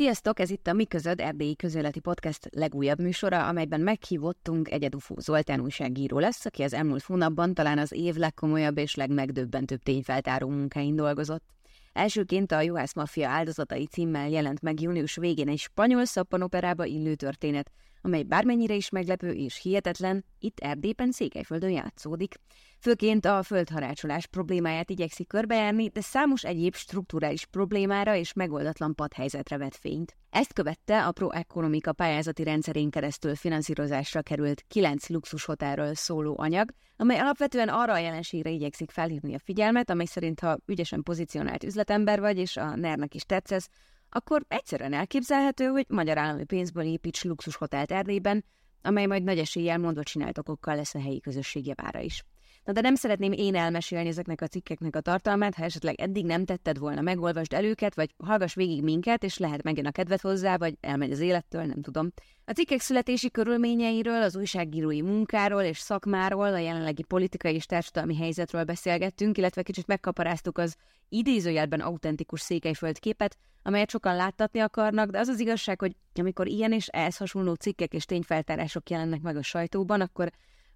Sziasztok, ez itt a Mi Közöd Erdélyi Közéleti Podcast legújabb műsora, amelyben meghívottunk Egyedufó Zoltán újságíró lesz, aki az elmúlt hónapban talán az év legkomolyabb és legmegdöbbentőbb tényfeltáró munkáin dolgozott. Elsőként a Juhász Mafia áldozatai címmel jelent meg június végén egy spanyol szappanoperába illő történet, amely bármennyire is meglepő és hihetetlen, itt Erdépen Székelyföldön játszódik. Főként a földharácsolás problémáját igyekszik körbejárni, de számos egyéb strukturális problémára és megoldatlan padhelyzetre vet fényt. Ezt követte a Pro Economica pályázati rendszerén keresztül finanszírozásra került 9 luxushotelről szóló anyag, amely alapvetően arra a jelenségre igyekszik felhívni a figyelmet, amely szerint ha ügyesen pozícionált üzletember vagy, és a ner is tetszesz, akkor egyszerűen elképzelhető, hogy magyar állami pénzből építs luxushotelt Erdélyben, amely majd nagy eséllyel mondva csinált okokkal lesz a helyi közösség javára is. Na de nem szeretném én elmesélni ezeknek a cikkeknek a tartalmát, ha esetleg eddig nem tetted volna, megolvasd el őket, vagy hallgass végig minket, és lehet megjön a kedvet hozzá, vagy elmegy az élettől, nem tudom. A cikkek születési körülményeiről, az újságírói munkáról és szakmáról, a jelenlegi politikai és társadalmi helyzetről beszélgettünk, illetve kicsit megkaparáztuk az idézőjelben autentikus székelyföld képet, amelyet sokan láttatni akarnak, de az az igazság, hogy amikor ilyen és ehhez hasonló cikkek és tényfeltárások jelennek meg a sajtóban, akkor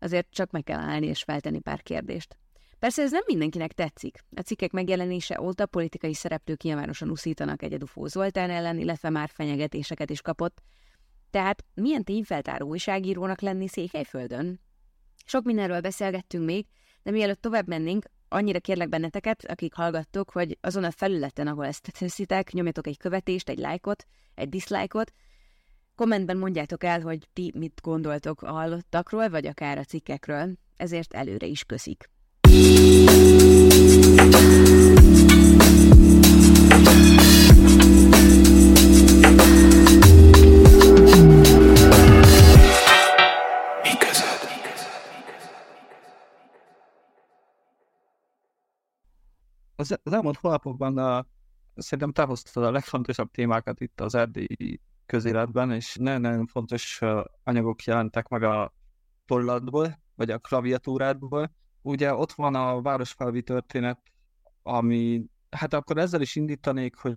azért csak meg kell állni és feltenni pár kérdést. Persze ez nem mindenkinek tetszik. A cikkek megjelenése óta politikai szereplők nyilvánosan uszítanak egyedufó Zoltán ellen, illetve már fenyegetéseket is kapott. Tehát milyen tényfeltáró újságírónak lenni Székelyföldön? Sok mindenről beszélgettünk még, de mielőtt tovább mennénk, annyira kérlek benneteket, akik hallgattok, hogy azon a felületen, ahol ezt teszitek, nyomjatok egy követést, egy lájkot, egy diszlájkot, Kommentben mondjátok el, hogy ti mit gondoltok a hallottakról, vagy akár a cikkekről, ezért előre is köszik. Az, az elmúlt hónapokban a, szerintem te hoztad a legfontosabb témákat itt az erdélyi közéletben, és nagyon-nagyon fontos anyagok jelentek meg a tolladból, vagy a klaviatúrádból. Ugye ott van a városfalvi történet, ami, hát akkor ezzel is indítanék, hogy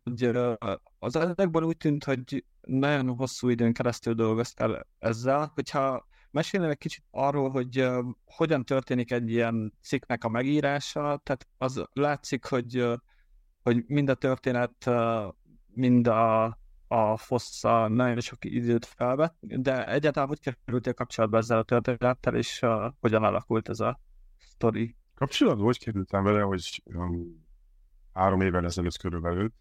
az ezekben úgy tűnt, hogy nagyon hosszú időn keresztül dolgoztál ezzel, hogyha mesélnél egy kicsit arról, hogy hogyan történik egy ilyen cikknek a megírása, tehát az látszik, hogy, hogy mind a történet, mind a a fossza nagyon sok időt felvett, de egyáltalán hogy kerültél kapcsolatba ezzel a történettel, és uh, hogyan alakult ez a sztori? Kapcsolatban hogy kerültem vele, hogy um, három évvel ezelőtt körülbelül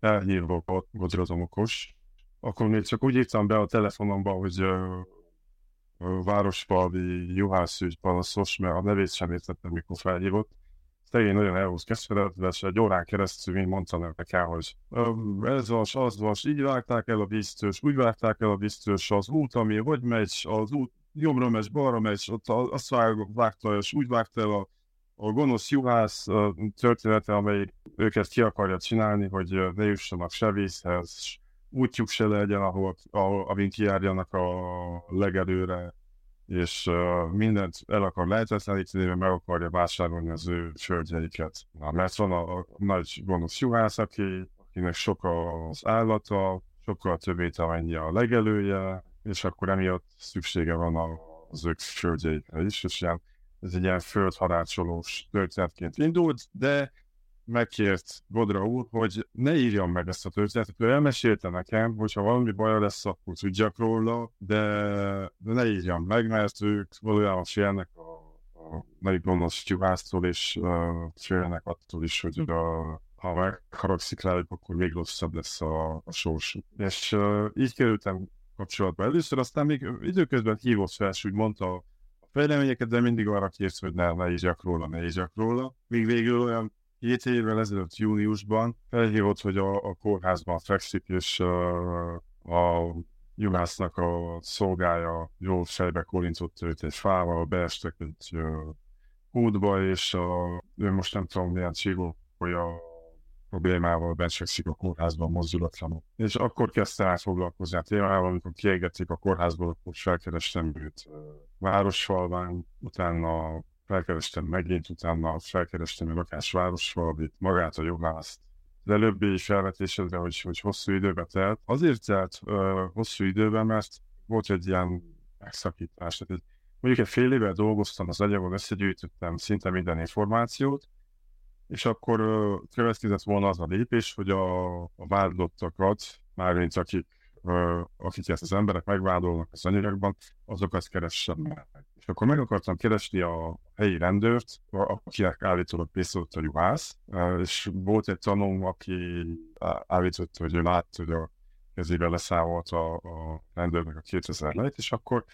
elhívva a Godrazomokos, akkor még csak úgy írtam be a telefonomba, hogy uh, városfalvi juhászügy panaszos, mert a nevét sem értettem, mikor felhívott, szegény nagyon elhúz keszeretve, és egy órán keresztül még mondta nekem, hogy ez vas, az vas, így vágták el a biztos, úgy vágták el a biztos, az út, ami hogy megy, az út jobbra megy, balra megy, ott azt vágta, és úgy vágta el a, a gonosz juhász története, amely őket ki akarja csinálni, hogy ne jussanak se vízhez, útjuk se legyen, ahol, ahol amint kijárjanak a legelőre, és uh, mindent el akar lehetetleníteni, meg akarja vásárolni az ő földjeiket. Na, mert van a, a nagy gonosz juhász, aki, akinek sok az állata, sokkal többét amennyi a legelője, és akkor emiatt szüksége van az ők földjeikre is, és ilyen, ez egy ilyen földharácsolós történetként indult, de megkért Godra úr, hogy ne írjam meg ezt a történetet. Ő elmesélte nekem, hogy ha valami baj lesz, akkor tudjak róla, de, de ne írjam meg, mert ők valójában félnek a, a nagy gonosz tyúhásztól, és uh, félnek attól is, hogy uh, ha megharagszik rájuk, akkor még rosszabb lesz a, a sors. És uh, így kerültem kapcsolatba először, aztán még időközben hívott fel, és úgy mondta a fejleményeket, de mindig arra kérsz, hogy ne, ne írjak róla, ne írjak róla. Még végül olyan Két évvel ezelőtt júniusban felhívott, hogy a, a kórházban fekszik, és uh, a juhásznak a szolgája jól fejbe korintott őt egy fával, beestek egy uh, útba, és a, ő most nem tudom milyen a problémával besekszik a kórházban mozdulatlanul. És akkor kezdte el foglalkozni a témával, amikor kiegették a kórházból, akkor felkerestem őt városfalván, utána felkerestem megint, utána felkerestem egy lakás városfalvit, magát a jogászt, az előbbi felvetésedre, hogy, hogy hosszú időbe telt. Azért telt uh, hosszú időben, mert volt egy ilyen megszakítás. Tehát mondjuk egy fél éve dolgoztam az anyagon, összegyűjtöttem szinte minden információt, és akkor uh, következett volna az a lépés, hogy a, a vádlottakat, mármint akik, uh, akik ezt az emberek megvádolnak az anyagokban, azokat keressem meg. És akkor meg akartam keresni a helyi rendőrt, akinek állítólag pészült a juhász, és volt egy tanulm, aki állított, hogy ő látta, hogy a kezébe leszámolt a, a rendőrnek a 2000 lejt, és akkor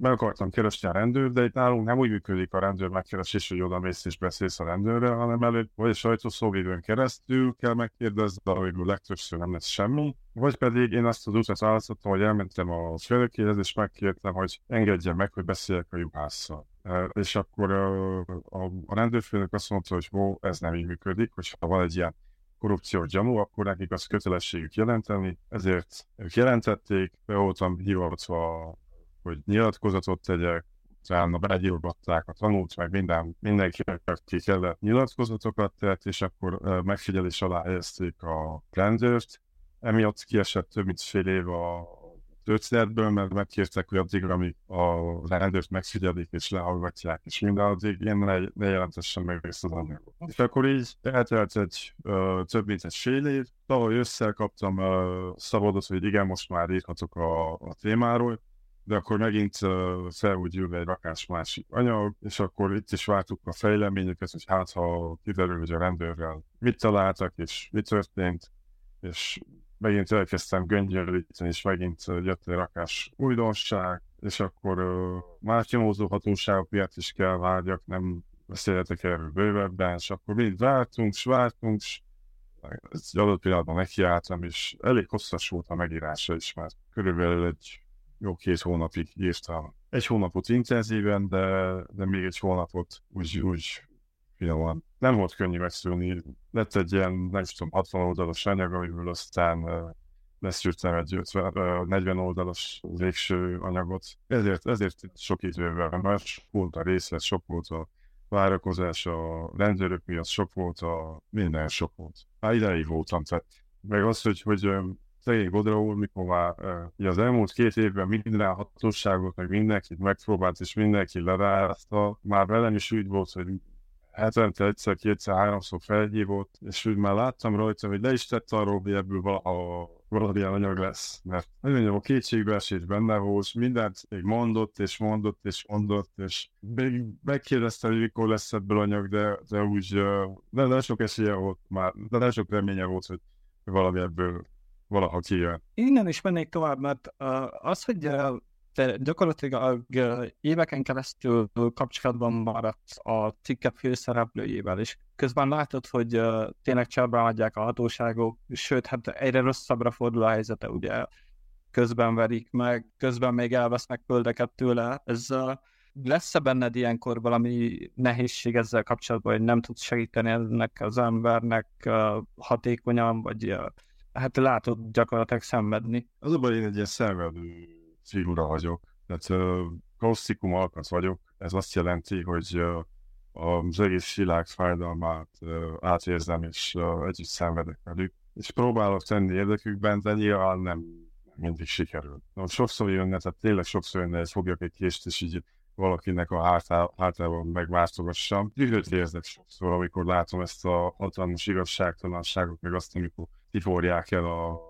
meg akartam keresni a rendőr, de itt nálunk nem úgy működik a rendőr megkeresés, hogy oda mész és beszélsz a rendőrrel, hanem előtt vagy sajtószóvédőn keresztül kell megkérdezni, de amiből legtöbbször nem lesz semmi. Vagy pedig én azt az utat választottam, hogy elmentem a főnökéhez, és megkértem, hogy engedje meg, hogy beszéljek a juhásszal. És akkor a, rendőrfőnök azt mondta, hogy ó, ez nem így működik, hogyha van egy ilyen korrupciós gyanú, akkor nekik az kötelességük jelenteni, ezért ők jelentették, be voltam hivatva hogy nyilatkozatot tegyek, utána begyilbatták a tanult, meg minden, mindenki, aki kellett nyilatkozatokat tett, és akkor megfigyelés alá helyezték a rendőrt. Emiatt kiesett több mint fél év a történetből, mert megkértek, hogy addig, amíg a rendőrt megfigyelik és lehallgatják, és minden addig én ne, ne jelentessen meg ezt az anyagot. És akkor így eltelt egy uh, több mint egy fél év, tavaly össze kaptam uh, szabadot, hogy igen, most már írhatok a, a témáról, de akkor megint uh, felúgyul egy rakás másik anyag, és akkor itt is vártuk a fejleményeket, hogy hát ha kiderül, hogy a rendőrrel mit találtak, és mi történt, és megint elkezdtem göngyölíteni, és megint jött egy rakás újdonság, és akkor uh, már nyomozó miatt is kell várjak, nem beszélhetek erről bővebben, és akkor mind vártunk, és vártunk, és egy adott pillanatban nekiálltam, és elég hosszas volt a megírása is, mert körülbelül egy jó két hónapig írtam. Egy hónapot intenzíven, de, de még egy hónapot úgy, úgy finoman. Nem volt könnyű megszülni. Lett egy ilyen, nem tudom, 60 oldalas anyag, amiből aztán leszűrtem egy 50, 40 oldalas végső anyagot. Ezért, ezért sok idővel, mert sok volt a részlet, sok volt a várakozás, a rendőrök miatt sok volt, a minden sok volt. Hát ideig voltam, tehát meg az, hogy, hogy szegény Godra úr, mikor már uh, az elmúlt két évben minden hatóságot, meg mindenkit megpróbált, és mindenki lerázta, már velem is úgy volt, hogy hetente egyszer, kétszer, háromszor felhívott, és úgy már láttam rajta, hogy le is tett arról, hogy ebből valaha valamilyen anyag lesz. Mert nagyon mondjam, a kétségbeesés benne volt, mindent még mondott, és mondott, és mondott, és még megkérdezte, hogy mikor lesz ebből anyag, de, de úgy, de, de sok esélye volt már, de de sok reménye volt, hogy valami ebből valaha kijön. Innen is mennék tovább, mert az, hogy te gyakorlatilag éveken keresztül kapcsolatban maradsz a cikke főszereplőjével, és közben látod, hogy tényleg csábra adják a hatóságok, sőt, hát egyre rosszabbra fordul a helyzete, ugye közben verik meg, közben még elvesznek földeket tőle. Ez lesz-e benned ilyenkor valami nehézség ezzel kapcsolatban, hogy nem tudsz segíteni ennek az embernek hatékonyan, vagy hát látod gyakorlatilag szenvedni. Az a baj, én egy ilyen szenvedő figura vagyok. Tehát uh, klasszikum alkat vagyok. Ez azt jelenti, hogy az egész világ fájdalmát uh, átérzem, és együtt szenvedek velük. És próbálok tenni érdekükben, de nyilván nem mindig sikerül. Na, sokszor jönne, tehát tényleg sokszor jönne, hogy fogjak egy kést, és így valakinek a hátá, hátában megváltogassam. Dühöt érzek sokszor, amikor látom ezt a hatalmas igazságtalanságot, meg azt, amikor kiforják el a,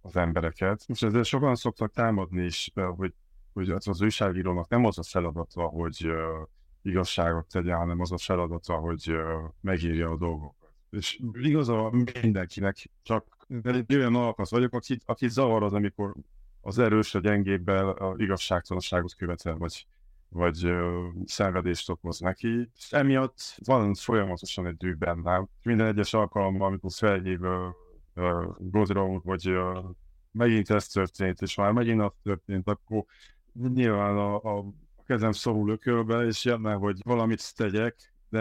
az embereket. És ezzel sokan szoktak támadni is, hogy, hogy az, az újságírónak nem az a feladata, hogy uh, igazságot tegye, hanem az a feladata, hogy uh, megírja a dolgokat. És igaza mindenkinek, csak egy olyan alkalmas vagyok, aki, aki zavar az, amikor az erős a gyengébbel a igazságtalanságot követel, vagy, vagy uh, szenvedést okoz neki. És emiatt van folyamatosan egy dű bennem. Minden egyes alkalommal, amikor felhív Godron, hogy uh, megint ez történt, és már megint az történt, akkor nyilván a, a kezem szorul ökölbe, és jönne, hogy valamit tegyek, de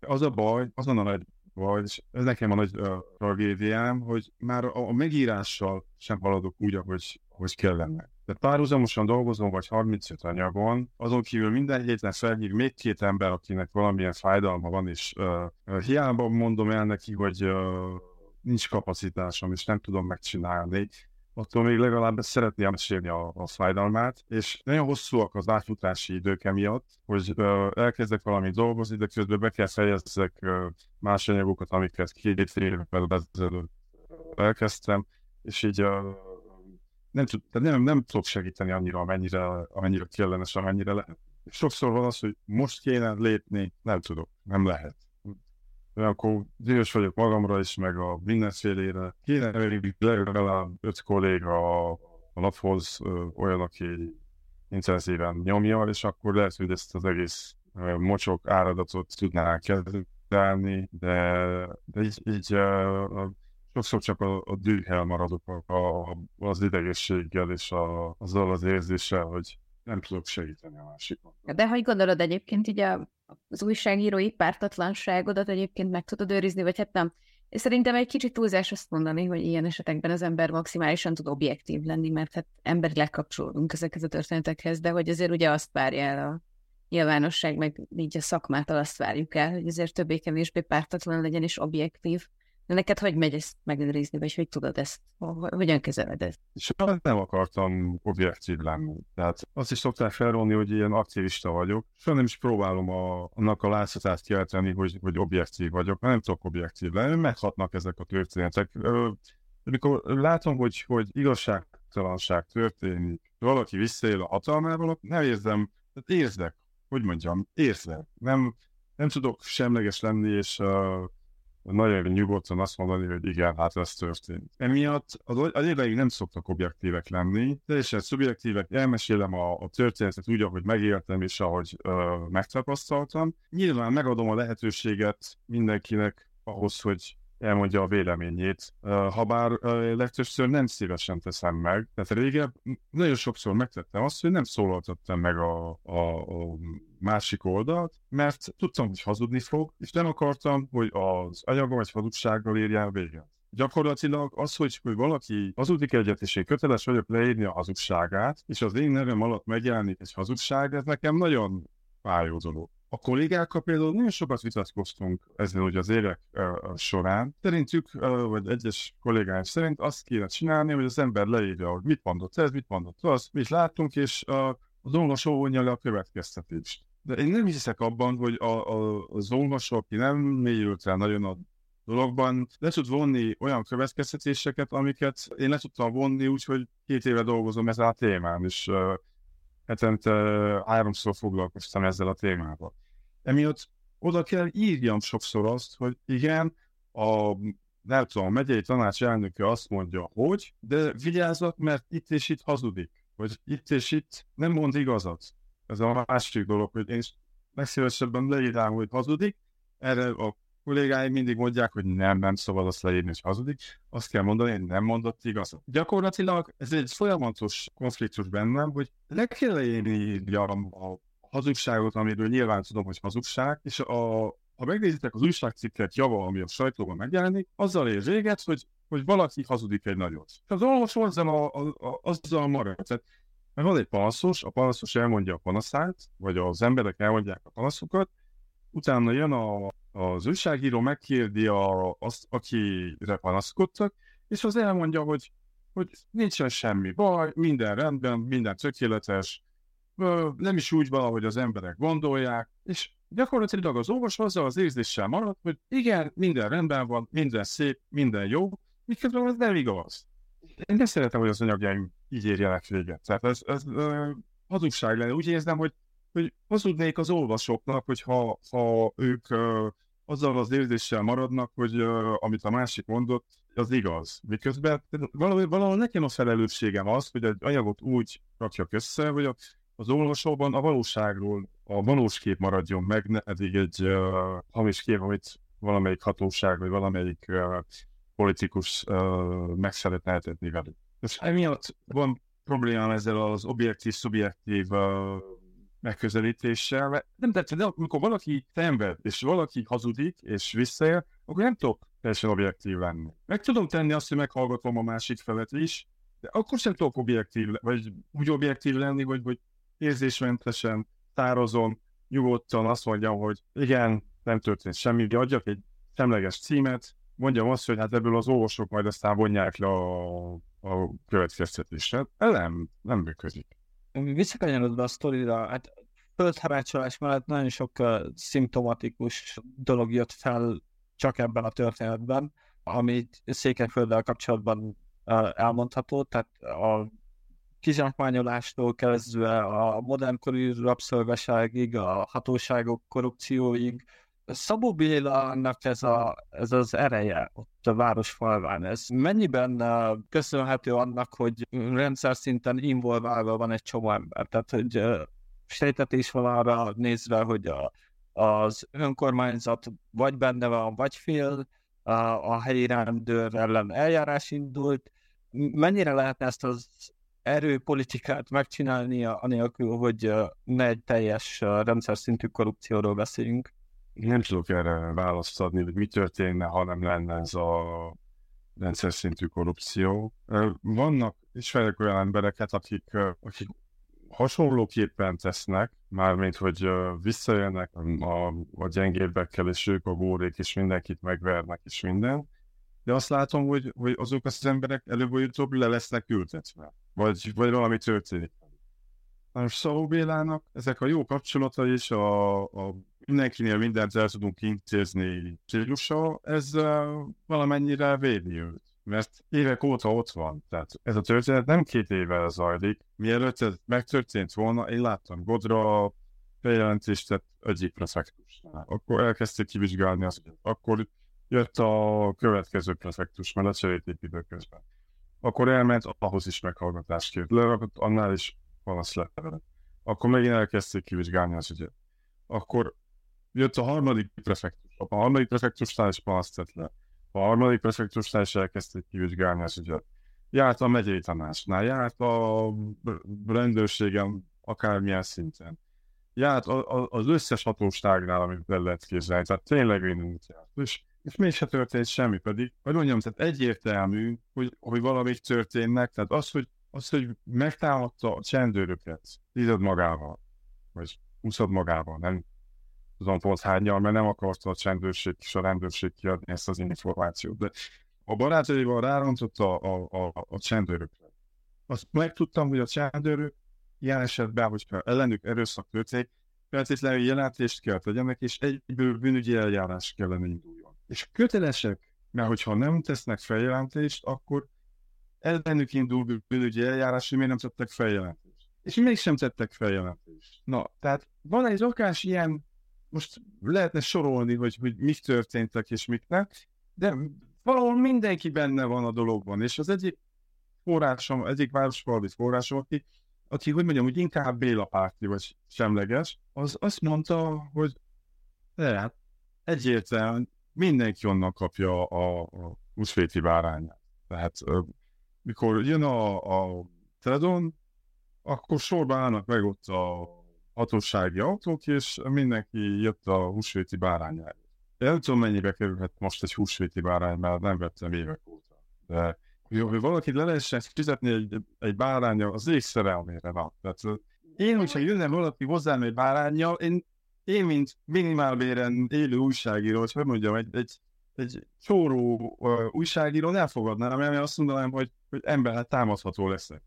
az a baj, azon a nagy baj, és ez nekem a nagy uh, tragédiám, hogy már a, a megírással sem haladok úgy, ahogy, ahogy kellene. Tehát párhuzamosan dolgozom, vagy 35 anyagon, azon kívül minden héten felhív még két ember, akinek valamilyen fájdalma van, és uh, hiába mondom el neki, hogy uh, nincs kapacitásom, és nem tudom megcsinálni, attól még legalább szeretné mesélni a, a fájdalmát, és nagyon hosszúak az átfutási idők emiatt, hogy uh, elkezdek valami dolgozni, de közben be kell fejezzek uh, más anyagokat, amiket két évvel ezelőtt elkezdtem, és így uh, nem, tud, nem, nem tudok segíteni annyira, amennyire, amennyire kellene, és amennyire lehet. Sokszor van az, hogy most kéne lépni, nem tudok, nem lehet akkor dühös vagyok magamra is, meg a mindenfélére. Kéne legalább öt kolléga a, naphoz olyan, aki intenzíven nyomja, és akkor lehet, hogy ezt az egész mocsok áradatot tudná kezelni, de, de így, így sokszor csak a, a dühel maradok a, a, az idegességgel és a, azzal az érzéssel, hogy nem tudok segíteni a másikon. De hogy gondolod egyébként így a az újságírói pártatlanságodat egyébként meg tudod őrizni, vagy hát nem. És szerintem egy kicsit túlzás azt mondani, hogy ilyen esetekben az ember maximálisan tud objektív lenni, mert hát emberileg kapcsolódunk ezekhez a történetekhez, de hogy azért ugye azt várja el a nyilvánosság, meg így a szakmától azt várjuk el, hogy azért többé-kevésbé pártatlan legyen és objektív. De neked hogy megy ezt megőrizni, vagy hogy tudod ezt, hogyan kezeled ezt? És nem akartam objektív lenni. Tehát azt is szokták felrólni, hogy ilyen aktivista vagyok. Soha nem is próbálom a, annak a látszatát kelteni, hogy, hogy objektív vagyok, mert nem tudok objektív lenni. Meghatnak ezek a történetek. Amikor látom, hogy, hogy igazságtalanság történik, valaki visszaél a hatalmával, nem érzem, érzek, hogy mondjam, érzek. Nem, nem tudok semleges lenni, és uh, nagyon nyugodtan azt mondani, hogy igen, hát ez történt. Emiatt az, érveink nem szoktak objektívek lenni, teljesen szubjektívek, elmesélem a, a történetet úgy, ahogy megéltem és ahogy ö, megtapasztaltam. Nyilván megadom a lehetőséget mindenkinek ahhoz, hogy elmondja a véleményét, ha bár legtöbbször nem szívesen teszem meg. Tehát régen nagyon sokszor megtettem azt, hogy nem szólaltattam meg a, a, a másik oldalt, mert tudtam, hogy hazudni fog, és nem akartam, hogy az anyagom vagy hazugsággal érjen véget. Gyakorlatilag az, hogy, hogy valaki hazudik egyet, és én köteles vagyok leírni a hazugságát, és az én nevem alatt megjelenik egy hazugság, ez nekem nagyon fájó dolog. A kollégákkal például nagyon sokat vitatkoztunk ezzel hogy az évek során. Szerintük, vagy egyes kollégáim szerint azt kéne csinálni, hogy az ember leírja, hogy mit mondott ez, mit mondott az, mit láttunk, és uh, az olvasó vonja le a következtetést. De én nem hiszek abban, hogy a, a, az olvasó, aki nem mélyült el nagyon a dologban, le tud vonni olyan következtetéseket, amiket én le tudtam vonni úgy, hogy két éve dolgozom ezzel a témán, és uh, hetente háromszor foglalkoztam ezzel a témával. Emiatt oda kell írjam sokszor azt, hogy igen, a nem tudom, a megyei tanács elnöke azt mondja, hogy, de vigyázzak, mert itt és itt hazudik, vagy itt és itt nem mond igazat. Ez a másik dolog, hogy én legszívesebben leírám, hogy hazudik, erre a kollégáim mindig mondják, hogy nem, nem szabad azt leírni, hogy hazudik. Azt kell mondani, hogy nem mondott igazat. Gyakorlatilag ez egy folyamatos konfliktus bennem, hogy le kell leírni a hazugságot, amiről nyilván tudom, hogy hazugság, és a, ha megnézitek az újságcikket java, ami a sajtóban megjelenik, azzal ér véget, hogy, hogy valaki hazudik egy nagyot. És az olvasó azzal, a, a, a, azzal marad. Tehát, mert van egy panaszos, a panaszos elmondja a panaszát, vagy az emberek elmondják a panaszokat, utána jön a, az újságíró, megkérdi a, azt, akire panaszkodtak, és az elmondja, hogy, hogy nincsen semmi baj, minden rendben, minden tökéletes, nem is úgy van, ahogy az emberek gondolják, és gyakorlatilag az orvos azzal az érzéssel marad, hogy igen, minden rendben van, minden szép, minden jó, miközben ez nem igaz. Én nem szeretem, hogy az anyagjaim így érjenek véget. Tehát ez, ez uh, hazugság lenne. Úgy érzem, hogy hogy hazudnék az olvasóknak, hogyha ha ők azzal az érzéssel maradnak, hogy uh, amit a másik mondott, az igaz. Miközben valahol, valahol nekem a felelősségem az, hogy egy anyagot úgy rakjak össze, hogy a, az olvasóban a valóságról a valós kép maradjon meg, ne eddig egy uh, hamis kép, amit valamelyik hatóság, vagy valamelyik uh, politikus uh, meg szeretne eltetni velük. És emiatt van problémám ezzel az objektív-szubjektív uh, megközelítéssel, mert nem tetszett, de amikor valaki szenved, és valaki hazudik, és visszaél, akkor nem tudok teljesen objektív lenni. Meg tudom tenni azt, hogy meghallgatom a másik felet is, De akkor sem tudok objektív, vagy úgy objektív lenni, hogy, hogy érzésmentesen, tárazom, nyugodtan azt mondjam, hogy igen, nem történt semmi, adjak egy semleges címet, mondjam azt, hogy hát ebből az olvasók majd aztán vonják le a, a következtetésre. Nem, nem működik. Visszakanyarodva a sztorira, hát földharácsolás mellett nagyon sok uh, szimptomatikus dolog jött fel csak ebben a történetben, amit Székelyfölddel kapcsolatban uh, elmondható, tehát a kizsákmányolástól kezdve a modernkori rabszolgaságig, a hatóságok korrupcióig, Szabó Bélának ez, a, ez az ereje ott a városfalván, ez mennyiben uh, köszönhető annak, hogy rendszer szinten involválva van egy csomó ember? Tehát, hogy uh, sejtetés van arra nézve, hogy a, az önkormányzat vagy benne van, vagy fél, a, a helyi rendőr ellen eljárás indult. Mennyire lehetne ezt az erőpolitikát megcsinálni, anélkül, hogy ne egy teljes rendszer szintű korrupcióról beszéljünk? Nem tudok erre választ adni, hogy mi történne, ha nem lenne ez a rendszer szintű korrupció. Vannak, ismerek olyan embereket, akik, akik hasonlóképpen tesznek, mármint, hogy visszajönnek a, a gyengébbekkel, és ők a górék, és mindenkit megvernek, és minden. De azt látom, hogy, hogy azok az emberek előbb vagy utóbb le lesznek ültetve. Vagy, vagy valami történik. Most Szaló Bélának ezek a jó kapcsolatai és a, a mindenkinél mindent el tudunk intézni stílusa, ez valamennyire védi őt. Mert évek óta ott van. Tehát ez a történet nem két évvel zajlik. Mielőtt ez megtörtént volna, én láttam Godra bejelentést tett egyik prefektusnál. Akkor elkezdték kivizsgálni azt, akkor jött a következő prefektus, mert lecserélték időközben. Akkor elment, ahhoz is meghallgatást kért. Lerakott, annál is panasz lett vele. Akkor megint elkezdték kivizsgálni az ügyet. Akkor jött a harmadik prefektus. A harmadik prefektusnál is panaszt tett le. A harmadik prefektusnál is elkezdték kivizsgálni az ügyet. Járt a megyei tanácsnál, járt a rendőrségem akármilyen szinten. Járt a, a, az összes hatóságnál, amit el lehet képzelni. Tehát tényleg mindenütt járt. És, és mégse történt semmi pedig. Vagy mondjam, tehát egyértelmű, hogy, hogy valamik történnek. Tehát az, hogy, az, hogy megtámadta a csendőröket, tízed magával, vagy húszad magával, nem tudom pont hányal, mert nem akarta a csendőrség és a rendőrség kiadni ezt az információt. De a barátaival rárontott a, a, a, a csendőrökre. Azt megtudtam, hogy a csendőrök ilyen esetben, hogyha ellenük erőszak történik, feltétlenül jelentést kell tegyenek, és egyből bűnügyi eljárás kellene induljon. És kötelesek, mert hogyha nem tesznek feljelentést, akkor ellenük indul bűnügyi eljárás, hogy miért nem tettek feljelentést. És mégsem tettek feljelentést. Na, tehát van egy rakás ilyen most lehetne sorolni, hogy, hogy mik történtek és mik nem, de valahol mindenki benne van a dologban, és az egyik forrásom, egyik városfalvi forrásom, aki, aki, hogy mondjam, hogy inkább Béla párti vagy semleges, az azt mondta, hogy de hát egyértelműen mindenki onnan kapja a, a húsvéti bárányát. Tehát mikor jön a, a Teledon, akkor sorba állnak meg ott a hatósági autók, és mindenki jött a húsvéti bárányára. Én nem tudom, mennyibe kerülhet most egy húsvéti bárány, mert nem vettem évek óta. De hogy valaki le lehessen fizetni egy, egy báránya, az szerelmére van. Tehát én, hogyha jönne valaki hozzám egy bárányjal, én, én mint minimálbéren élő újságíró, hogy mondjam, egy, egy, egy csóró uh, újságíró elfogadnám, mert azt mondanám, hogy, hogy emberhez támadható leszek.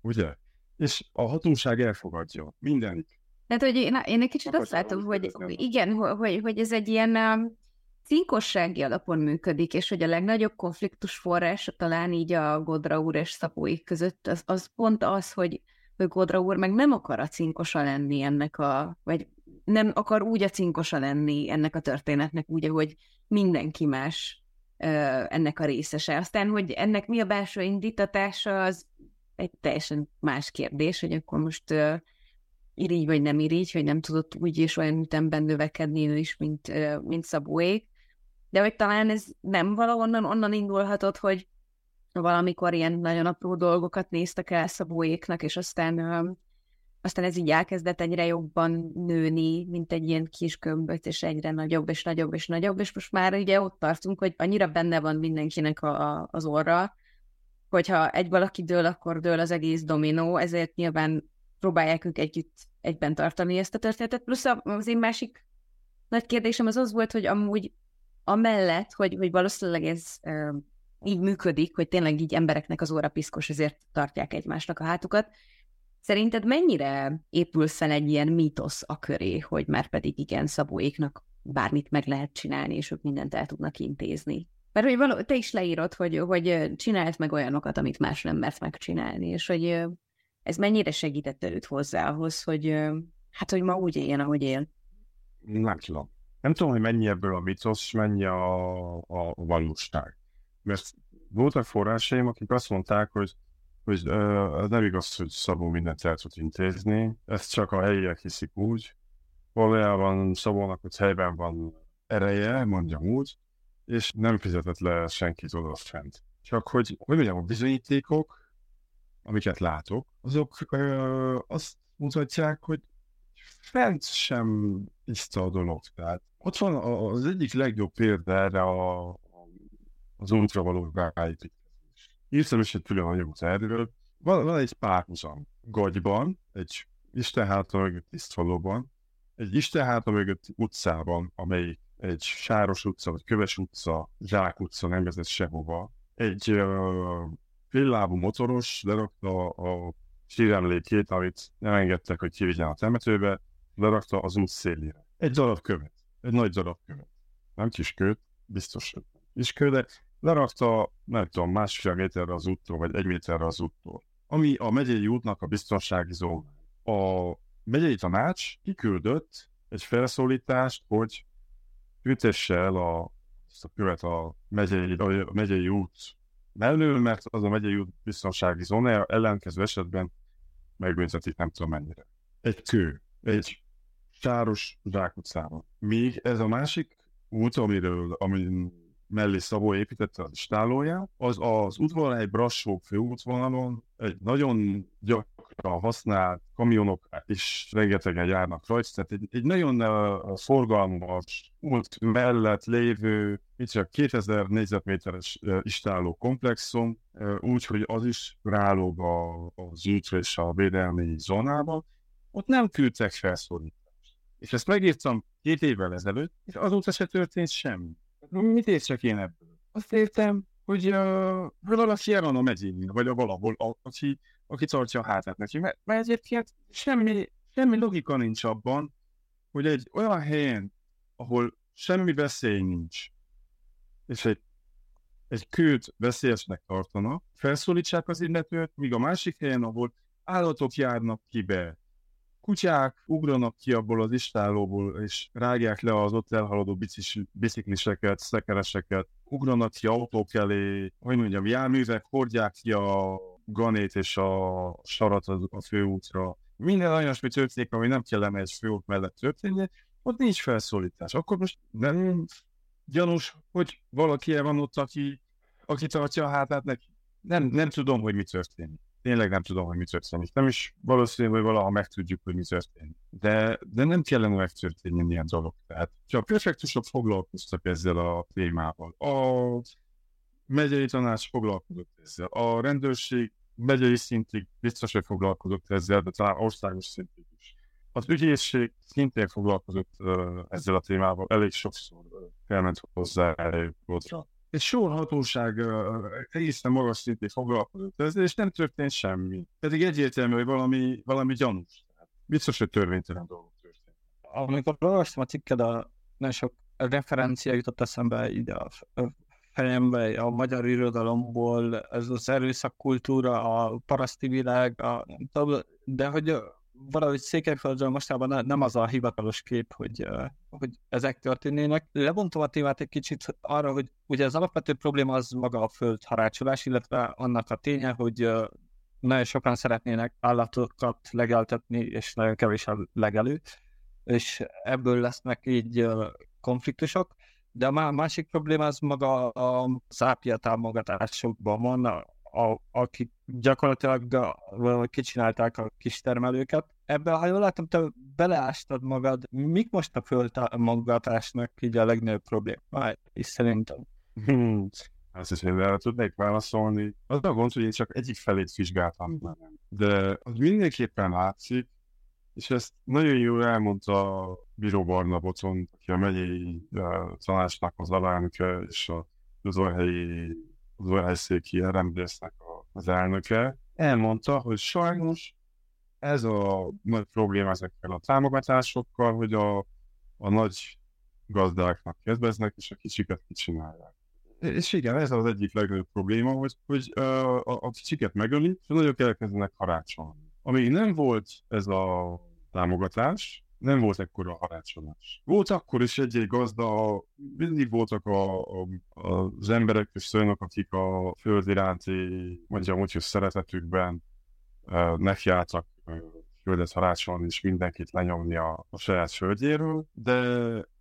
Ugye? És a hatóság elfogadja mindenik. Tehát, hogy én, én egy kicsit azt látom, hogy igen, hogy, hogy ez egy ilyen um, cinkossági alapon működik, és hogy a legnagyobb konfliktus forrása talán így a Godra úr és Szapóik között, az, az pont az, hogy, hogy Godra úr meg nem akar a cinkosa lenni ennek a, vagy nem akar úgy a cinkosa lenni ennek a történetnek, úgy, hogy mindenki más ennek a részese. Aztán, hogy ennek mi a belső indítatása, az egy teljesen más kérdés, hogy akkor most uh, irigy vagy nem irigy, hogy nem tudott úgy és olyan ütemben növekedni ő is, mint, uh, mint Szabóék. De hogy talán ez nem valahonnan onnan indulhatott, hogy valamikor ilyen nagyon apró dolgokat néztek el Szabóéknak, és aztán, uh, aztán ez így elkezdett egyre jobban nőni, mint egy ilyen kis gömböt, és egyre nagyobb, és nagyobb, és nagyobb, és most már ugye ott tartunk, hogy annyira benne van mindenkinek a, a, az orra, hogyha egy valaki dől, akkor dől az egész dominó, ezért nyilván próbálják ők együtt egyben tartani ezt a történetet. Plusz az én másik nagy kérdésem az az volt, hogy amúgy amellett, hogy, hogy valószínűleg ez uh, így működik, hogy tényleg így embereknek az óra piszkos, ezért tartják egymásnak a hátukat. Szerinted mennyire épül fel egy ilyen mítosz a köré, hogy már pedig igen, Szabóéknak bármit meg lehet csinálni, és ők mindent el tudnak intézni? Mert hogy való, te is leírod, hogy, hogy csinált meg olyanokat, amit más nem mert megcsinálni, és hogy ez mennyire segített őt hozzá ahhoz, hogy hát, hogy ma úgy éljen, ahogy él? Nem tudom. Nem tudom, hogy mennyi ebből a mitosz, mennyi a, a valóság. Mert voltak forrásaim, akik azt mondták, hogy, hogy uh, nem igaz, hogy Szabó mindent el tud intézni, ezt csak a helyiek hiszik úgy. Valójában Szabónak, hogy helyben van ereje, mondjam úgy, és nem fizetett le senkit oda fent. Csak hogy, hogy mondjam, a bizonyítékok, amiket látok, azok ö, azt mutatják, hogy fent sem tiszta a dolog. Tehát ott van az egyik legjobb példa erre a, az ultravaló ráépítkezés. Írtam is egy külön anyagot erről. Van, van egy párhuzam. Gagyban, egy Istenháta mögött tisztvalóban, egy Istenháta mögött utcában, amely egy Sáros utca, vagy Köves utca, Zsák utca nem vezet sehova. Egy uh, féllábú motoros lerakta a síremlékét, amit nem engedtek, hogy kivigyen a temetőbe, lerakta az út szélére. Egy darab követ. Egy nagy darab követ. Nem kis köt, biztos, hogy kis kő, de lerakta, nem tudom, másfél méterre az úttól, vagy egy méterre az úttól. Ami a megyei útnak a biztonsági zóna. A megyei tanács kiküldött egy felszólítást, hogy ütesse el a, ezt a követ a megyei, a megyei út mellől, mert az a megyei út biztonsági zónája ellenkező esetben megbüntetik nem tudom mennyire. Egy kő, egy sáros zsákutcában. Míg ez a másik út, amiről, amin mellé Szabó építette az istálóját, az az útvonal egy Brassó főútvonalon egy nagyon gyakran használt kamionok is rengetegen járnak rajta, tehát egy, egy nagyon uh, forgalmas út mellett lévő, itt csak 2000 négyzetméteres uh, komplexum, úgyhogy az is rálóg a, az útra és a védelmi zónába, ott nem küldtek felszólítást. És ezt megírtam két évvel ezelőtt, és azóta se történt semmi. Mit értsek én ebből? Azt értem, hogy uh, valaki el van a megyén, vagy a valahol, a, aki, aki tartja a hátát neki. Mert, mert egyébként semmi, semmi logika nincs abban, hogy egy olyan helyen, ahol semmi veszély nincs, és egy, egy kőt veszélyesnek tartanak, felszólítsák az illetőt, míg a másik helyen, ahol állatok járnak ki be, kutyák ugranak ki abból az istálóból, és rágják le az ott elhaladó bicikliseket, szekereseket, ugranak ki autók elé, hogy mondjam, járművek hordják ki a ganét és a sarat a főútra. Minden olyasmi történik, ami nem kellene egy főút mellett történni, ott nincs felszólítás. Akkor most nem gyanús, hogy valaki el van ott, aki, aki tartja a hátát neki. Nem, nem tudom, hogy mi történik tényleg nem tudom, hogy mi történik. Nem is valószínű, hogy valaha megtudjuk, hogy mi történik. De, de nem kellene megtörténni ilyen dolog. Tehát, ha a prefektusok foglalkoztak ezzel a témával, a megyei tanács foglalkozott ezzel, a rendőrség megyei szintig biztos, hogy foglalkozott ezzel, de talán országos szintig is. Az ügyészség szintén foglalkozott uh, ezzel a témával, elég sokszor uh, felment hozzá volt egy sor hatóság egészen magas szintén foglalkozott ezzel, és nem történt semmi. Pedig egyértelmű, hogy valami, valami gyanús. Biztos, hogy törvénytelen dolgok történt. Amikor olvastam a cikked, a nagyon sok referencia jutott eszembe ide a fejembe, a magyar irodalomból, ez az erőszakkultúra, a paraszti világ, a, de hogy valahogy Székelyföldről mostában nem az a hivatalos kép, hogy, hogy ezek történnének. Lebontom a témát egy kicsit arra, hogy ugye az alapvető probléma az maga a földharácsolás, illetve annak a ténye, hogy nagyon sokan szeretnének állatokat legeltetni, és nagyon kevés a legelő, és ebből lesznek így konfliktusok. De a másik probléma az maga a szápia támogatásokban van, a, akik gyakorlatilag kicsinálták a kis termelőket. Ebben, ha jól látom, te beleástad magad, mik most a földtámogatásnak így a legnagyobb probléma? És szerintem. Hmm. Ezt is el tudnék válaszolni. Az a gond, hogy én csak egyik felét vizsgáltam. De az mindenképpen látszik, és ezt nagyon jól elmondta Bíró Barna Bocon, aki a megyei uh, tanácsnak az alelnöke, és a Zolhelyi, Zolhelyszéki RMDS-nek az elnöke. Elmondta, hogy sajnos ez a nagy probléma ezekkel a támogatásokkal, hogy a, a nagy gazdáknak kedveznek, és a kicsiket kicsinálják. És igen, ez az egyik legnagyobb probléma, hogy, hogy uh, a, a kicsiket megöli, és nagyok elkezdenek harácsolni. Ami nem volt ez a támogatás, nem volt ekkora harácsolás. Volt akkor is egy-egy gazda, mindig voltak a, a, az emberek és olyanok, akik a föld iránti, mondjam úgy, hogy szeretetükben uh, nekiálltak földet harácsolni és mindenkit lenyomni a, a saját földjéről, de,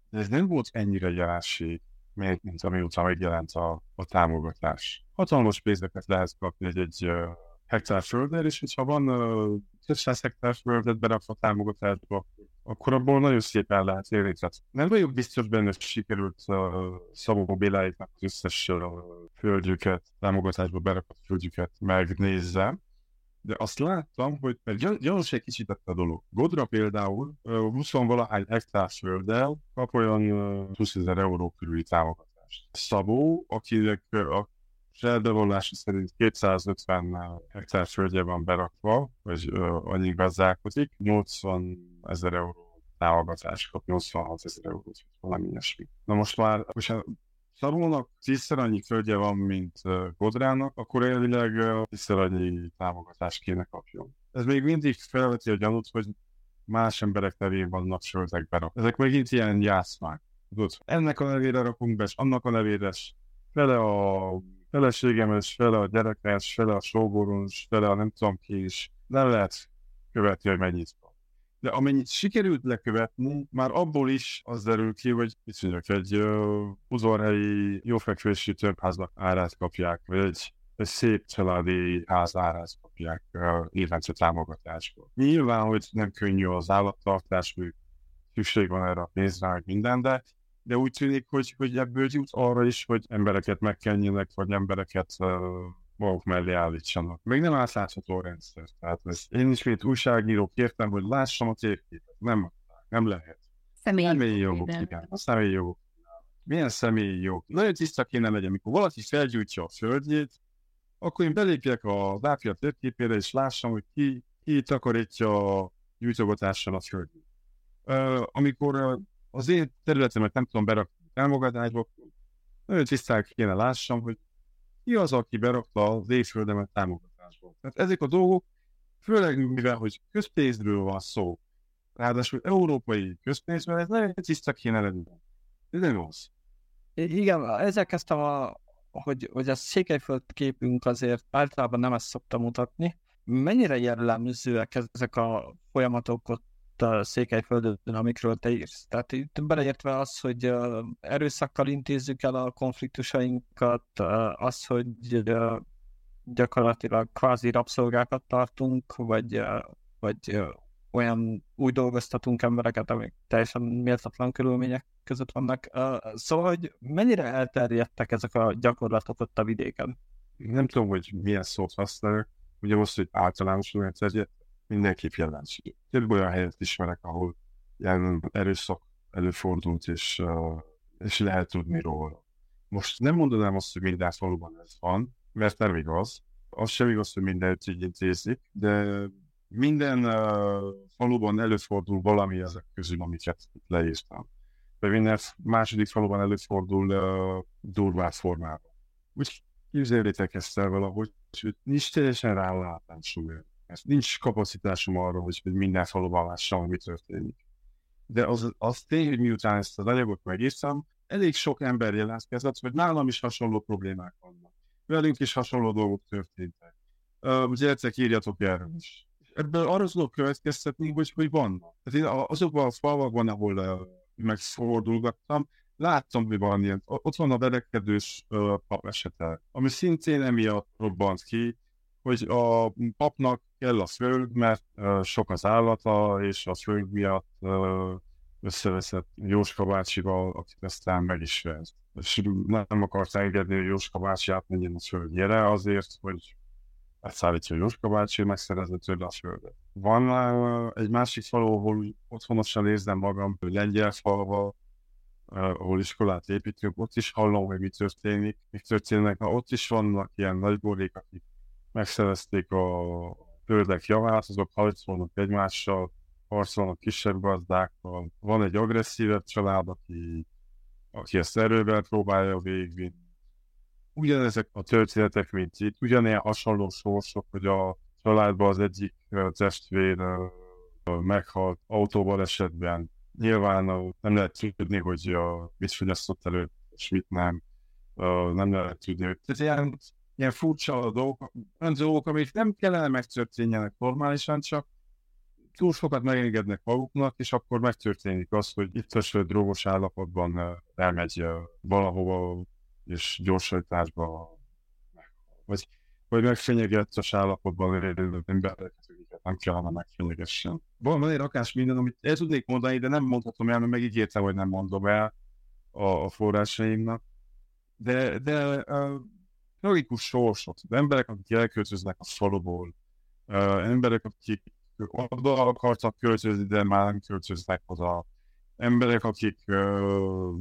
ez nem volt ennyire jelenség, mint, mint amióta megjelent a, a támogatás. Hatalmas pénzeket lehet kapni egy-egy uh, hektár földnél, és hogyha van uh, több száz hektár földet berakva támogatásba, akkor abból nagyon szépen lehet élni. Tehát nem vagyok biztos benne, hogy sikerült uh, Szabó Béláiknak az összes uh, földjüket, támogatásba berakott földjüket megnézzem, de azt láttam, hogy mert gyanús egy kicsit a dolog. Godra például 20-valahány hektár földdel kap olyan 20 ezer euró körüli támogatást. Szabó, akinek a bevallása szerint 250 hektár földje van berakva, vagy annyi gazdálkodik, 80 ezer euró támogatás kap, 86 ezer eurót, valami ilyesmi. Na most már, most Szabónak tízszer annyi földje van, mint Godrának, akkor elvileg tízszer annyi támogatást kéne kapjon. Ez még mindig felveti a gyanút, hogy más emberek nevén vannak földek berak. Ezek megint ilyen jászmák. Tudod, ennek a nevére rakunk be, és annak a nevére, és fele a feleségem, és fele a gyerekem, fele a sógoron, és fele a nem tudom ki is. Nem lehet követni, hogy mennyit de amennyit sikerült lekövetni, már abból is az derül ki, hogy mit mondjak, egy uzorhelyi jófekvési többháznak árát kapják, vagy egy, egy szép családi ház árát kapják évente támogatásból. Nyilván, hogy nem könnyű az állattartás, hogy szükség van erre a pénzre, hogy minden, de de úgy tűnik, hogy, hogy ebből jut arra is, hogy embereket megkenjenek, vagy embereket uh, maguk mellé állítsanak. Még nem átlátható rendszer. Tehát ez, én is, mint újságíró kértem, hogy lássam a térképet. Nem, nem lehet. Személyi, személyi jogok, igen. A személyi jogok. Milyen személyi jog? Nagyon tiszta kéne legyen, amikor valaki felgyújtja a földjét, akkor én belépjek a lápja térképére, és lássam, hogy ki, ki takarítja a gyújtogatással a földjét. Uh, amikor uh, az én területemet nem tudom berakni támogatásba, nagyon tisztán kéne lássam, hogy ki az, aki berakta az éjföldemet támogatásból. Tehát ezek a dolgok, főleg mivel, hogy közpénzről van szó, ráadásul európai közpénzről, ez nagyon tiszta kéne lenni. Ez nem az. Igen, ezzel kezdtem, a, hogy, hogy a Székelyföld képünk azért általában nem ezt szokta mutatni. Mennyire jellemzőek ezek a folyamatok ott a Székelyföldön, amikről te írsz. Tehát itt beleértve az, hogy erőszakkal intézzük el a konfliktusainkat, az, hogy gyakorlatilag kvázi rabszolgákat tartunk, vagy, vagy olyan úgy dolgoztatunk embereket, amik teljesen méltatlan körülmények között vannak. Szóval, hogy mennyire elterjedtek ezek a gyakorlatok ott a vidéken? Nem tudom, hogy milyen szót használok. Ugye most, hogy általánosul elterjedt, mindenképp jelenség. Több olyan helyet ismerek, ahol ilyen erőszak előfordult, és, uh, és lehet tudni róla. Most nem mondanám azt, hogy minden faluban ez van, mert nem igaz. Az sem igaz, hogy mindent így intézik, de minden uh, faluban előfordul valami ezek közül, amiket leírtam. De minden második faluban előfordul uh, durvább formában. Úgy képzeljétek ezt el valahogy, hogy nincs teljesen rálátásul ez nincs kapacitásom arra, hogy, hogy minden faluban lássam, mi történik. De az, az tény, hogy miután ezt az anyagot megírtam, elég sok ember jelentkezett, hogy nálam is hasonló problémák vannak. Velünk is hasonló dolgok történtek. Uh, gyertek, írjatok erről is. Ebből arra tudok következtetni, hogy, hogy vannak. Tehát én azokban a falvakban, ahol uh, megfordulgattam, láttam, hogy van ilyen. Ott van a verekedős uh, pap esete, ami szintén emiatt robbant ki, hogy a papnak kell a föld, mert sok az állata, és a föld miatt összeveszett Jóska bácsival, akit aztán meg is vett. És nem akart engedni, hogy Jóska bácsi átmenjen a földjére azért, hogy elszállítja Jóska bácsi, megszerezze tőle a földet. Van egy másik falu, ahol otthonosan érzem magam, lengyel falva, ahol iskolát építünk, ott is hallom, hogy mi történik, mi történnek. Ott is vannak ilyen nagyborék, akik megszerezték a földek javát, azok harcolnak egymással, harcolnak kisebb gazdákkal. Van egy agresszívebb család, aki, aki ezt erővel próbálja végigvinni. Ugyanezek a történetek, mint itt, ugyanilyen hasonló sorsok, hogy a családban az egyik testvér meghalt autóbalesetben. Nyilván nem lehet tudni, hogy mit fogyasztott elő, és mit nem. Nem lehet tudni, hogy ez ilyen, ilyen furcsa dolgok, olyan dolgok, amik nem kellene megtörténjenek normálisan, csak túl sokat megengednek maguknak, és akkor megtörténik az, hogy itt a drogos állapotban elmegy valahova, és gyorsajtásba, vagy, vagy megfenyegettes állapotban élő embereket, akiket nem kellene megfenyegessen. Van, van egy rakás minden, amit el tudnék mondani, de nem mondhatom el, mert megígértem, hogy nem mondom el a, a forrásaimnak. De, de uh, tragikus sorsot. De emberek, akik elköltöznek a faluból, uh, emberek, akik oda akartak költözni, de már nem költöznek oda. Emberek, akik uh,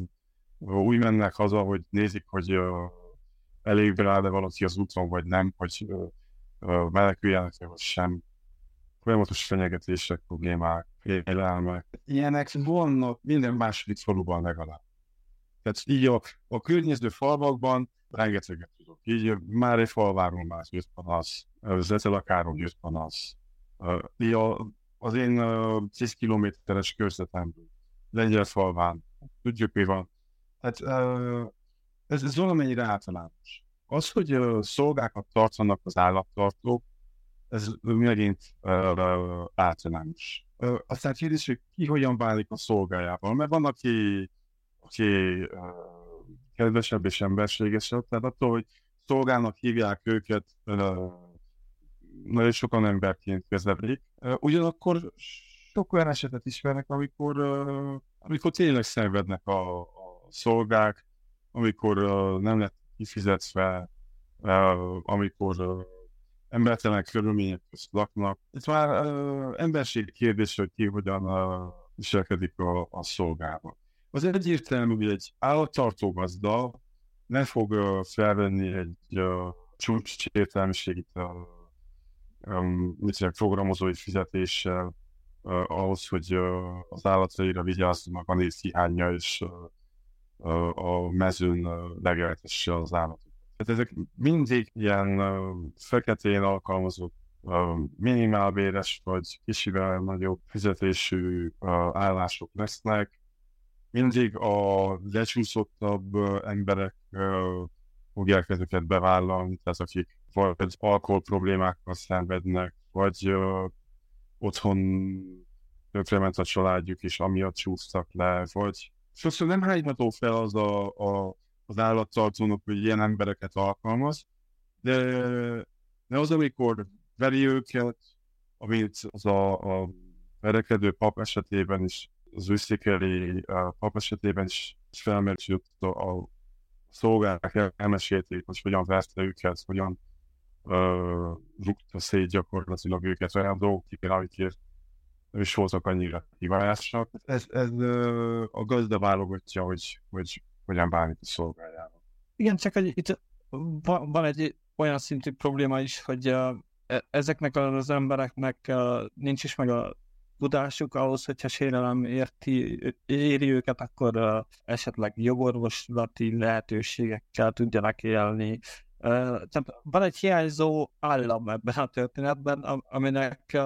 úgy mennek haza, hogy nézik, hogy uh, elég rá de valaki az úton, vagy nem, hogy uh, uh, meneküljenek, vagy sem. Folyamatos fenyegetések, problémák, félelmek. Ilyenek vannak minden második faluban legalább. Tehát így a, a környező falvakban rengeteget tudok. Így már egy falváról már jött panasz, Zetelakáról jött panasz, mi a, az én uh, 10 kilométeres körzetemből, lengyel falván, tudjuk mi van. Hát uh, ez, ez valamennyire általános. Az, hogy szolgákat tartanak az állattartók, ez megint általános. Aztán kérdés, hogy ki hogyan válik a szolgájával, mert van, aki, aki uh, kedvesebb és emberségesebb, tehát attól, hogy szolgának hívják őket, uh, nagyon sokan emberként kezelik. Ugyanakkor sok olyan esetet ismernek, amikor, amikor tényleg szenvednek a, a szolgák, amikor nem lett kifizetve, amikor embertelen körülmények közt laknak. Ez már emberség kérdés, hogy ki hogyan viselkedik a, a szolgával. Az egyértelmű, hogy egy állattartó gazda ne fog felvenni egy csúcs értelmiségit um, mit programozói fizetéssel uh, ahhoz, hogy uh, az állataira vigyázzanak a nézhiánya és uh, a mezőn uh, legeltesse az állatot. Tehát ezek mindig ilyen uh, feketén alkalmazott uh, minimálbéres vagy kicsivel nagyobb fizetésű uh, állások lesznek. Mindig a lecsúszottabb emberek fogják ezeket bevállalni, tehát akik vagy alkohol problémákkal szenvednek, vagy uh, otthon tönkrement a családjuk, és amiatt csúsztak le, vagy sokszor nem hányható fel az a, a, az állattartónak, hogy ilyen embereket alkalmaz, de, de az, amikor veri őket, amit az a, a verekedő pap esetében is, az őszékeli pap esetében is felmerült, a, a szolgálják elmesélték, hogy hogyan verte őket, hogyan rúgta szét gyakorlatilag őket olyan dolgokért, amikért nem is voltak annyira hibásak. Ez, ez a gazda válogatja, hogy, hogy hogyan bánik a szolgájával. Igen, csak hogy itt van egy olyan szintű probléma is, hogy e, ezeknek az embereknek nincs is meg a tudásuk ahhoz, hogyha sérelem érti, éri őket, akkor esetleg jogorvoslati lehetőségekkel tudjanak élni, tehát van egy hiányzó állam ebben a történetben, aminek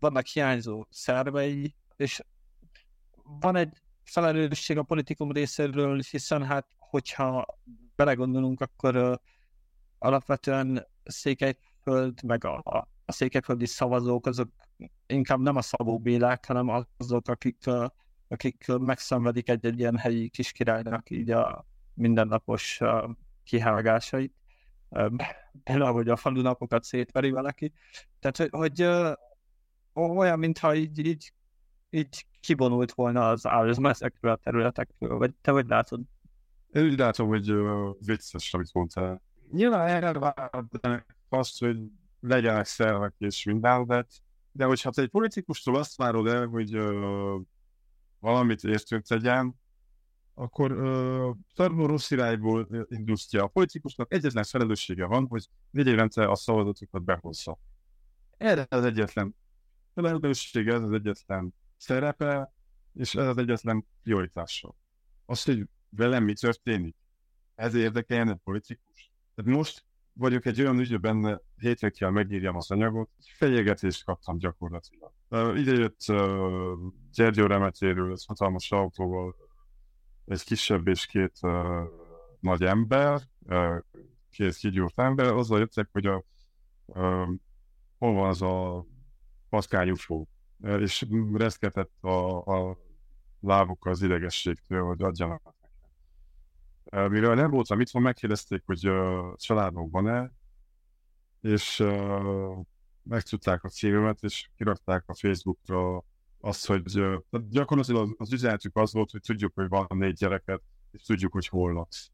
vannak hiányzó szervei, és van egy felelősség a politikum részéről, hiszen hát, hogyha belegondolunk, akkor alapvetően Székelyföld, meg a székelyföldi szavazók, azok inkább nem a Szabó Bélák, hanem azok, akik, akik megszenvedik egy-egy ilyen helyi kiskirálynak így a mindennapos kihágásait például, hogy a falunapokat szétveri valaki. Tehát, hogy, hogy olyan, mintha így, így, így kivonult volna az állam ezekről a területekről, vagy te hogy látod? Én úgy látom, hogy uh, vicces, amit mondtál. Nyilván erre várnak azt, hogy legyenek szervek és minden, de, hogyha te egy politikustól azt várod el, hogy uh, valamit értőt tegyen, akkor uh, rossz irányból indulsz ki. A politikusnak egyetlen felelőssége van, hogy négy évente a szavazatokat behozza. Erre az egyetlen felelőssége, ez az egyetlen szerepe, és ez az egyetlen prioritása. Az, hogy velem mi történik, ez érdekeljen egy politikus. Tehát most vagyok egy olyan ügyben, kell megírjam az anyagot, fenyegetést kaptam gyakorlatilag. Ide jött uh, Gyergyó Remetéről, ez hatalmas autóval, egy kisebb és két uh, nagy ember, uh, két kigyúrt ember, azzal jöttek, hogy a, uh, hol van az a patkányufó, uh, és reszketett a, a lábukkal az idegességtől, hogy adjanak mivel nem voltam itthon, megkérdezték, hogy családom van-e, és megtudták a címemet, és kirakták a Facebookra azt, hogy uh, gyakorlatilag az üzenetük az volt, hogy tudjuk, hogy van négy gyereket, és tudjuk, hogy hol laksz.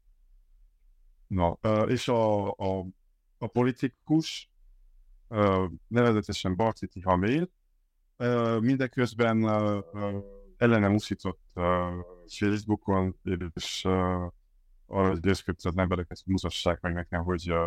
Na, és a, a, a politikus, nevezetesen Barciti Hamér, uh, mindeközben uh, uh, ellenem uszított uh, Facebookon, és arra győzködte az embereket, hogy mutassák meg nekem, hogy, uh,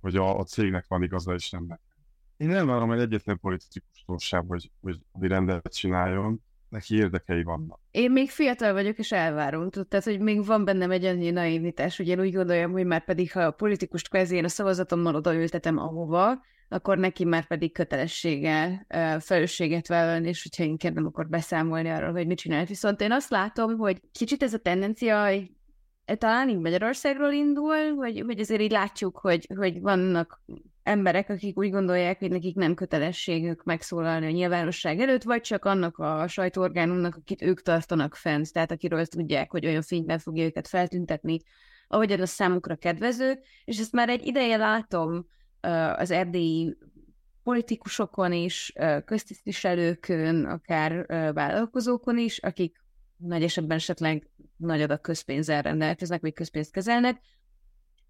hogy a, a cégnek van igaza, és nem nekem. Én nem várom egy egyetlen politikustól sem, hogy, hogy rendet csináljon, neki érdekei vannak. Én még fiatal vagyok, és elvárom, tehát, hogy még van bennem egy annyi naivitás, hogy én úgy gondolom, hogy már pedig, ha a politikust kvázi én a szavazatommal odaültetem ahova, akkor neki már pedig kötelessége felelősséget vállalni, és hogyha én kérdem, akkor beszámolni arról, hogy mit csinál. Viszont én azt látom, hogy kicsit ez a tendencia talán így Magyarországról indul, vagy, vagy azért így látjuk, hogy, hogy vannak emberek, akik úgy gondolják, hogy nekik nem kötelességük megszólalni a nyilvánosság előtt, vagy csak annak a sajtóorgánumnak, akit ők tartanak fent, tehát akiről tudják, hogy olyan fényben fogja őket feltüntetni, ahogyan az számukra kedvező, és ezt már egy ideje látom az erdélyi politikusokon is, köztisztviselőkön, akár vállalkozókon is, akik nagy esetben esetleg nagy adag közpénzzel rendelkeznek, vagy közpénzt kezelnek,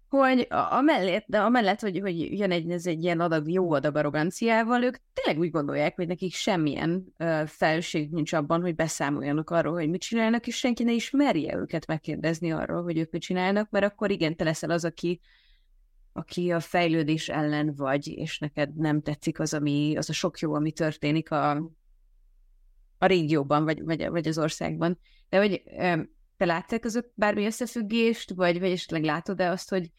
hogy amellett, de amellett, hogy, hogy jön egy, ez egy ilyen adag, jó adag arroganciával, ők tényleg úgy gondolják, hogy nekik semmilyen uh, felelősség nincs abban, hogy beszámoljanak arról, hogy mit csinálnak, és senki ne is merje őket megkérdezni arról, hogy ők mit csinálnak, mert akkor igen, te leszel az, aki, aki a fejlődés ellen vagy, és neked nem tetszik az, ami, az a sok jó, ami történik a, a régióban, vagy, vagy, vagy az országban. De hogy te látsz között bármi összefüggést, vagy, vagy esetleg látod-e azt, hogy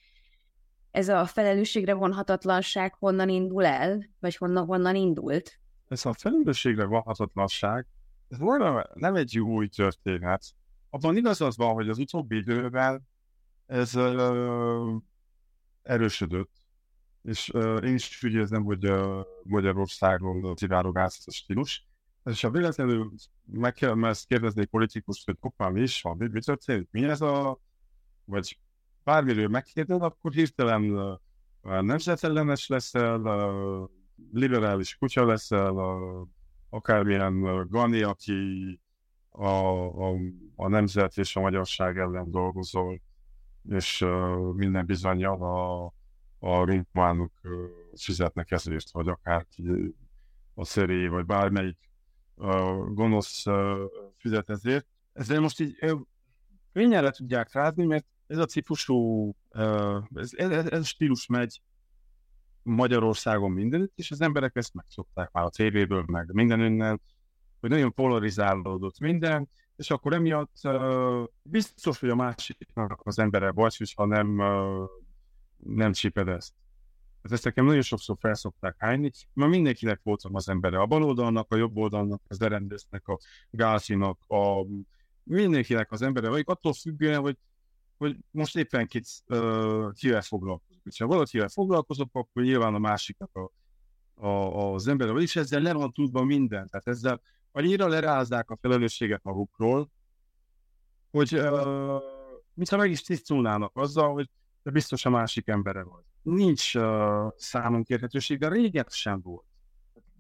ez a felelősségre vonhatatlanság honnan indul el, vagy honnan, honnan indult? Ez a felelősségre vonhatatlanság, ez volna nem egy új történet. Abban igaz az van, hogy az utóbbi időben ez uh, erősödött, és uh, én is úgy érzem, hogy uh, Magyarországon a civárogász a stílus, és ha véletlenül meg kell ezt kérdezni egy politikust, hogy hoppá, mi is van, mi történik, mi ez a, vagy bármiről megkérdez, akkor hirtelen nemzetellenes leszel, liberális kutya leszel, akármilyen Gani, aki a, a, a nemzet és a magyarság ellen dolgozol, és uh, minden bizonyal a, a ringmánok uh, fizetnek ezért, vagy akárki a szeré, vagy bármelyik gonosz fizet ezért. Ezzel most így könnyen le tudják rázni, mert ez a típusú, ez, ez, ez a stílus megy Magyarországon mindenütt, és az emberek ezt megszokták már a tévéből, meg mindenünnen, hogy nagyon polarizálódott minden, és akkor emiatt uh, biztos, hogy a másiknak az embere vagy, hogyha nem, uh, nem csíped ezt. Ezt nekem nagyon sokszor felszokták hányni, mert mindenkinek voltam az embere. A baloldalnak, a jobb oldalnak, az Erendesznek, a Gászinak, a mindenkinek az embere, vagy attól függően, hogy, hogy most éppen kit, uh, kivel foglalkozok. Ha valakivel foglalkozok, akkor nyilván a másiknak a, a, az embere, vagyis ezzel le van tudva minden. Tehát ezzel annyira lerázzák a felelősséget magukról, hogy uh, mintha meg is tisztulnának azzal, hogy de biztos a másik embere vagy. Nincs uh, számunk érhetőség, de régen sem volt.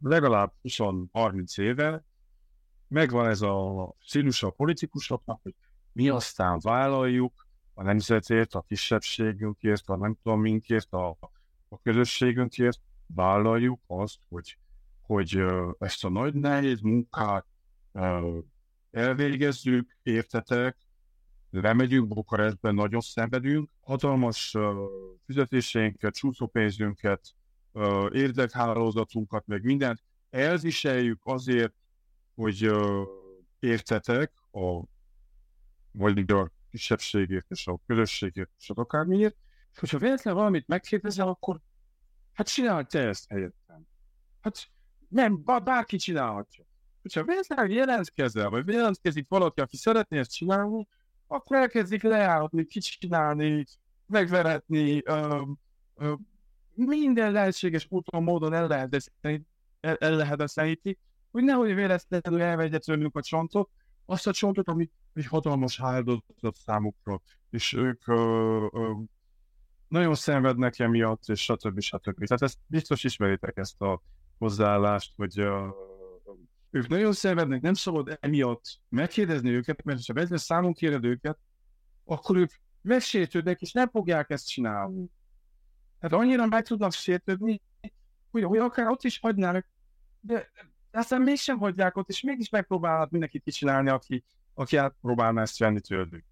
Legalább 20-30 éve megvan ez a stílus a politikusoknak, hogy mi aztán vállaljuk a nemzetért, a kisebbségünkért, a nem tudom minkért, a, a közösségünkért, vállaljuk azt, hogy, hogy ezt a nagy nehéz munkát elvégezzük, értetek, lemegyünk Bukarestben, nagyon szenvedünk, hatalmas uh, fizetéseinket, csúszópénzünket, uh, érdekhálózatunkat, meg mindent elviseljük azért, hogy értetek a vagy a kisebbségért és a közösségért és akármiért, és hogyha véletlenül valamit megkérdezel, akkor hát csinálj te ezt helyettem. Hát nem, bárki csinálhatja. Hogyha véletlenül jelentkezel, vagy jelentkezik valaki, aki szeretné ezt csinálni, akkor elkezdik lejáratni, kicsinálni, megveretni, ö, ö, minden lehetséges úton, módon el lehet el, el lehet eszeníti, hogy nehogy véletlenül elvegye tőlünk a csontot, azt a csontot, ami egy hatalmas áldozat számukra, és ők ö, ö, nagyon szenvednek emiatt, és stb. stb. Tehát ezt biztos ismeritek ezt a hozzáállást, hogy ö, ők nagyon szenvednek, nem szabad emiatt megkérdezni őket, mert ha vezet számon kéred őket, akkor ők megsértődnek, és nem fogják ezt csinálni. Tehát annyira meg tudnak sértődni, hogy, hogy akár ott is hagynának, de aztán mégsem hagyják ott, és mégis megpróbálhat mindenkit kicsinálni, aki, aki átpróbálna ezt venni tőlük.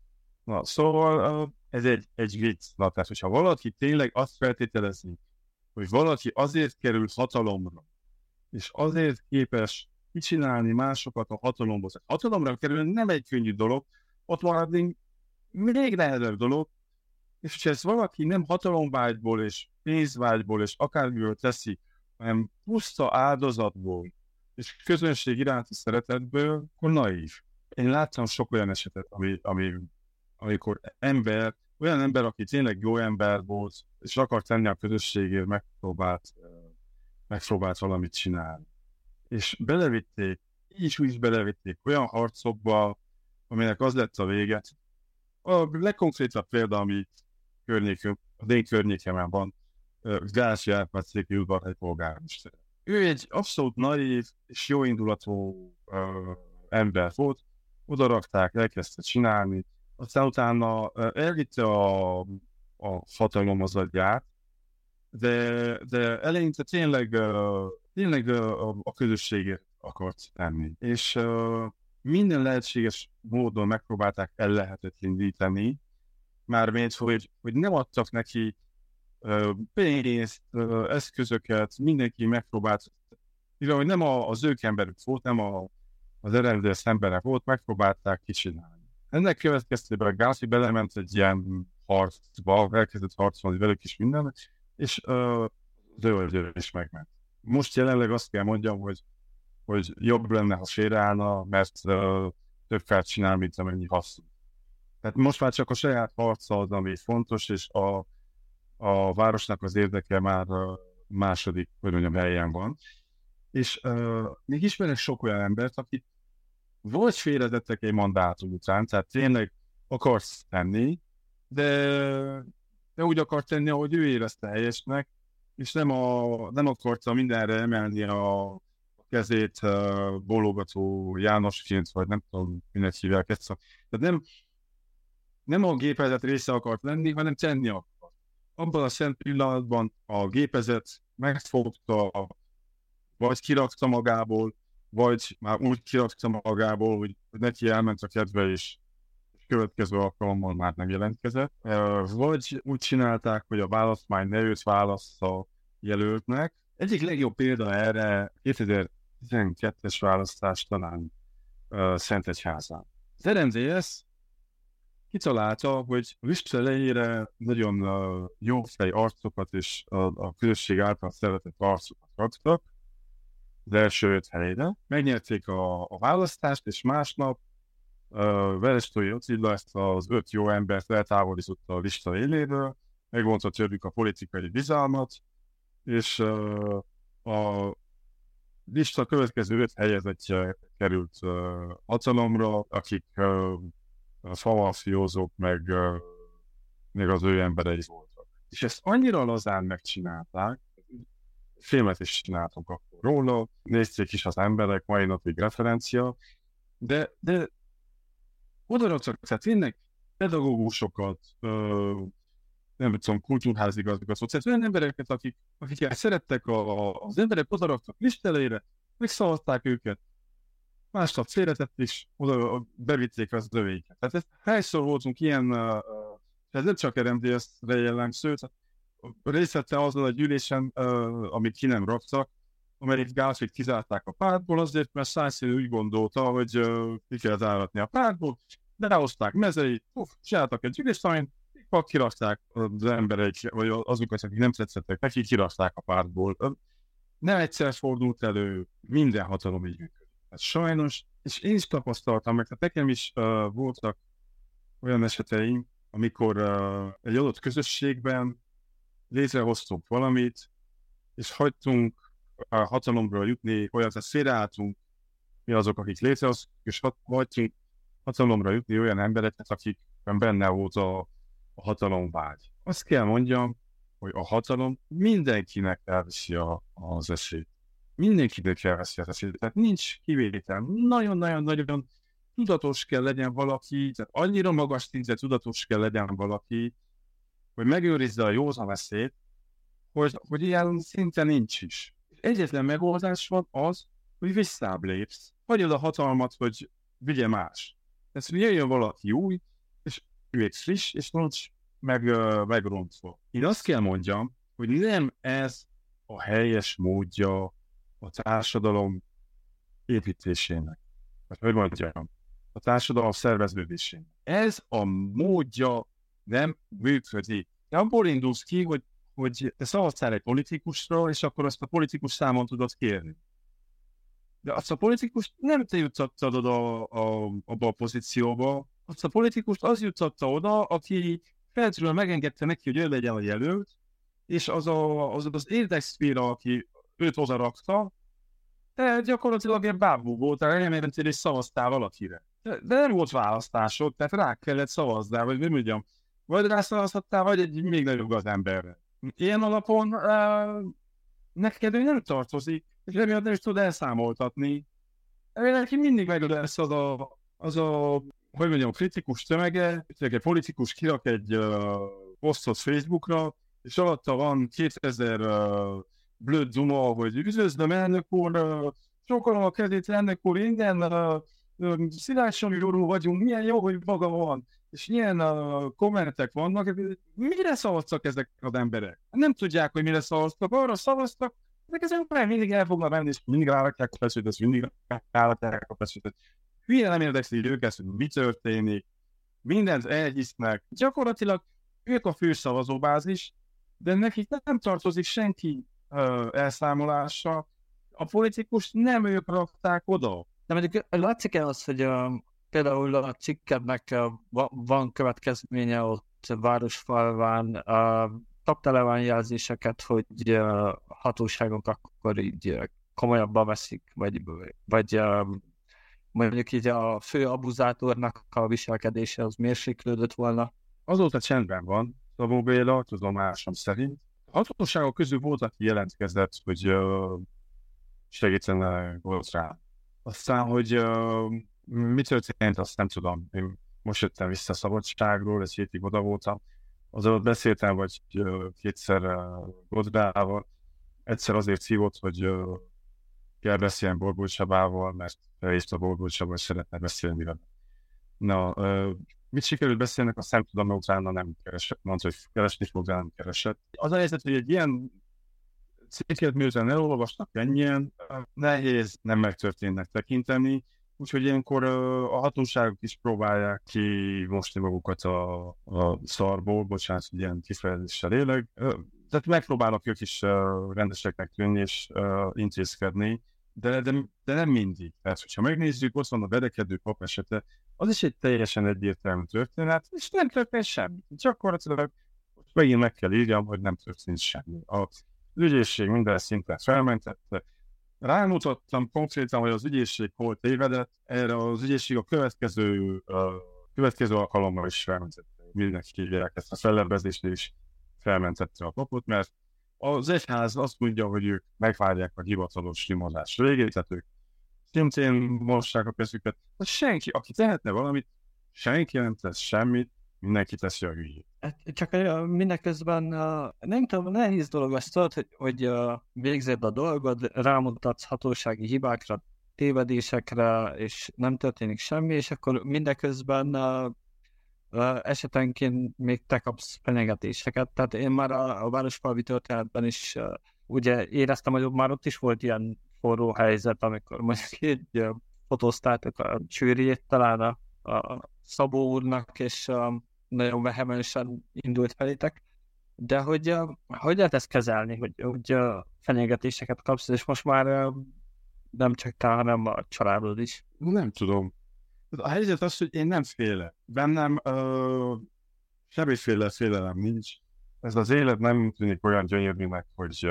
Na, szóval ez egy, egy vicc. Na, tehát, hogyha valaki tényleg azt feltételezni, hogy valaki azért kerül hatalomra, és azért képes kicsinálni másokat a hatalomból. A hatalomra kerülni nem egy könnyű dolog, ott maradni még nehezebb dolog, és hogyha ezt valaki nem hatalomvágyból és pénzvágyból és akármiből teszi, hanem puszta áldozatból és közönség iránti szeretetből, akkor naív. Én láttam sok olyan esetet, ami, ami, amikor ember, olyan ember, aki tényleg jó ember volt, és akar tenni a közösségért, megpróbált, megpróbált valamit csinálni és belevitték, így úgy is belevitték olyan harcokba, aminek az lett a vége. A legkonkrétabb példa, ami környékünk, a én környékemen van, Gási Árpád széki egy polgármester. Ő egy abszolút naív és jóindulatú uh, ember volt, oda rakták, elkezdte csinálni, aztán utána elvitte a, a hatalom az agyát, de, de eleinte tényleg uh, tényleg a, a, a közösségért akart tenni. És uh, minden lehetséges módon megpróbálták el lehetetleníteni, mármint, hogy, hogy nem adtak neki uh, pénzt, eszközöket, mindenki megpróbált, mivel nem a, az ők emberük volt, nem a, az eredeti emberek volt, megpróbálták kicsinálni. Ennek következtében Gászi belement egy ilyen harcba, elkezdett harcolni velük is minden, és uh, ő is megment most jelenleg azt kell mondjam, hogy, hogy jobb lenne, ha félreállna, mert uh, több felt csinál, mint amennyi haszon. Tehát most már csak a saját harca az, ami fontos, és a, a városnak az érdeke már második, hogy mondjam, helyen van. És uh, még ismerek sok olyan embert, aki vagy félretettek egy mandátum után, tehát tényleg akarsz tenni, de, de úgy akar tenni, ahogy ő érezte helyesnek, és nem, a, nem akarta mindenre emelni a, kezét uh, bologató Jánosként, vagy nem tudom, minek hívják ezt. Tehát nem, nem a gépezet része akart lenni, hanem tenni akart. Abban a szent pillanatban a gépezet megfogta, vagy kirakta magából, vagy már úgy kirakta magából, hogy neki elment a kedve, és következő alkalommal már nem jelentkezett. Vagy úgy csinálták, hogy a választmány ne őt válassza jelöltnek. Egyik legjobb példa erre 2012-es választás talán uh, Szentegyházán. Az RMDS kitalálta, hogy a lista elejére nagyon jó fej arcokat és a, a közösség által szeretett arcokat raktak az első öt helyre. Megnyerték a, a választást, és másnap Verestói Ocilla ezt az öt jó embert eltávolította a lista éléről, megvonta tőlük a politikai bizalmat, és a lista következő öt helyezettje került hatalomra, akik uh, famafiózók, meg még az ő emberei voltak. És ezt annyira lazán megcsinálták, filmet is csináltunk akkor róla, nézték is az emberek, mai napig referencia, De, de odaraktak, tehát tényleg pedagógusokat, ö, nem tudom, kultúrházigazgatókat, tehát olyan embereket, akik, akik szerettek a, a, az emberek, odaraktak listelére, megszavazták őket, másnap félretett, és oda bevitték az övéket. Tehát ez, hányszor voltunk ilyen, uh, ez nem csak RMDS-re jellemző, részt vette azon a gyűlésen, uh, amit ki nem raktak, amelyik Gálfit kizárták a pártból azért, mert Szájszín úgy gondolta, hogy uh, ki kell záratni a pártból, de ráhozták mezeit, uff, csináltak egy gyűlést, amin kirakták az emberek, vagy azokat, akik nem tetszettek neki, kirakták a pártból. Nem egyszer fordult elő, minden hatalom így működik. Sajnos, és én is tapasztaltam meg, tehát nekem is uh, voltak olyan eseteim, amikor uh, egy adott közösségben létrehoztunk valamit, és hagytunk a hatalomra jutni, olyan, tehát félreálltunk, mi azok, akik létrehoztunk, és hagytunk hatalomra jutni olyan embereket, akik benne volt a, a hatalomvágy. Azt kell mondjam, hogy a hatalom mindenkinek elviszi a, az esélyt. Mindenkinek elveszi az esélyt. Tehát nincs kivétel. Nagyon-nagyon-nagyon tudatos kell legyen valaki, tehát annyira magas szintre tudatos kell legyen valaki, hogy megőrizze a józan veszélyt, hogy, hogy ilyen szinte nincs is. Egyetlen megoldás van az, hogy visszább lépsz. Hagyod a hatalmat, hogy vigye más. Tehát, hogy jöjjön valaki új, és ő egy friss, és nincs meg, megrontva. Én azt kell mondjam, hogy nem ez a helyes módja a társadalom építésének. Vagy hogy mondjam, a társadalom szerveződésének. Ez a módja nem működik. De abból indulsz ki, hogy, hogy te szavaztál egy politikusra, és akkor azt a politikus számon tudod kérni. De azt a politikus nem te jutottad oda a, a, abba a pozícióba, azt a politikust az jutotta oda, aki feltről megengedte neki, hogy ő legyen a jelölt, és az a, az, az érdekszféra, aki őt oda rakta, de gyakorlatilag ilyen bábú volt, elmentél és szavaztál valakire. De, de nem volt választásod, tehát rá kellett szavazni, vagy nem mondjam, vagy rá szavazhattál, vagy egy még nagyobb az emberre. Ilyen alapon uh, neked ő nem tartozik, és emiatt nem is tud elszámoltatni. Neki mindig meg lesz az a, az a, hogy mondjam, kritikus tömege, egy politikus kirak egy uh, posztot Facebookra, és alatta van 2000 uh, blöd duma, hogy üdvözlöm elnök úr, uh, sokan a kezét elnök úr, igen, uh, uh, Szilágyi vagyunk, milyen jó, hogy maga van és ilyen uh, kommentek vannak, mire szavaztak ezek az emberek? Nem tudják, hogy mire szavaztak, arra szavaztak, ezek az emberek mindig el fognak menni, és mindig rárakják a feszültet, mindig rárakják a feszültet. Hülye nem érdekli őket, hogy mi történik, mindent elhisznek. Gyakorlatilag ők a fő szavazóbázis, de nekik nem tartozik senki uh, elszámolása. A politikus nem ők rakták oda. De mondjuk látszik-e az, hogy uh, például a cikkednek van következménye ott városfalván, kapta jelzéseket, hogy hatóságok akkor így komolyabban veszik, vagy, vagy mondjuk így a fő abuzátornak a viselkedése az mérséklődött volna. Azóta csendben van, Szabó Béla, tudomásom szerint. Hatóságok közül volt, aki jelentkezett, hogy segítene volt rá. Aztán, hogy mi történt, azt nem tudom. Én most jöttem vissza szabadságról, egy hétig oda voltam. Az ott beszéltem, vagy kétszer Godbával. Egyszer azért szívott, hogy kell beszéljen Borbó Csabával, mert felhívta Borbó Csaba, hogy szeretne beszélni vele. Na, mit sikerült beszélnek, azt nem tudom, mert utána nem keresett. Mondta, hogy keresni fog, nem keresett. Az a helyzet, hogy egy ilyen cikket miután elolvasnak ennyien, nehéz nem megtörténnek tekinteni, Úgyhogy ilyenkor a hatóságok is próbálják ki mosni magukat a, a szarból, bocsánat, hogy ilyen kifejezéssel élek. Tehát megpróbálnak ők is rendeseknek tűnni és intézkedni, de, de, de nem mindig. Tehát, hogyha megnézzük, ott van a vedekedő pap esete, az is egy teljesen egyértelmű történet, és nem történt semmi. Gyakorlatilag megint meg kell írjam, hogy nem történt semmi. Az ügyészség minden szinten felmentette, rámutattam konkrétan, hogy az ügyészség hol tévedett, erre az ügyészség a következő, a következő alkalommal is felmentette. Mindenki hívják ezt a fellebbezésnél is felmentette a papot, mert az egyház azt mondja, hogy ők megvárják a hivatalos nyomozás végét, tehát ők szintén mossák a kezüket. Senki, aki tehetne valamit, senki nem tesz semmit, mindenki teszi a. Hát csak mindeközben nem tudom, nehéz dolog azt tudod, hogy, hogy végzed a dolgod, rámutatsz hatósági hibákra, tévedésekre, és nem történik semmi, és akkor mindeközben esetenként még te kapsz fenyegetéseket. Tehát én már a, a Városfalvi történetben is ugye éreztem, hogy már ott is volt ilyen forró helyzet, amikor mondjuk uh, fotóztátok a csőrjét talán a, a Szabó úrnak, és uh, nagyon vehemensen indult felétek, de hogy hogy lehet ezt kezelni, hogy, hogy fenyegetéseket kapsz, és most már nem csak te, hanem a családod is. Nem tudom. A helyzet az, hogy én nem félek. Bennem uh, semmiféle félelem nincs. Ez az élet nem tűnik olyan gyönyörűnek, hogy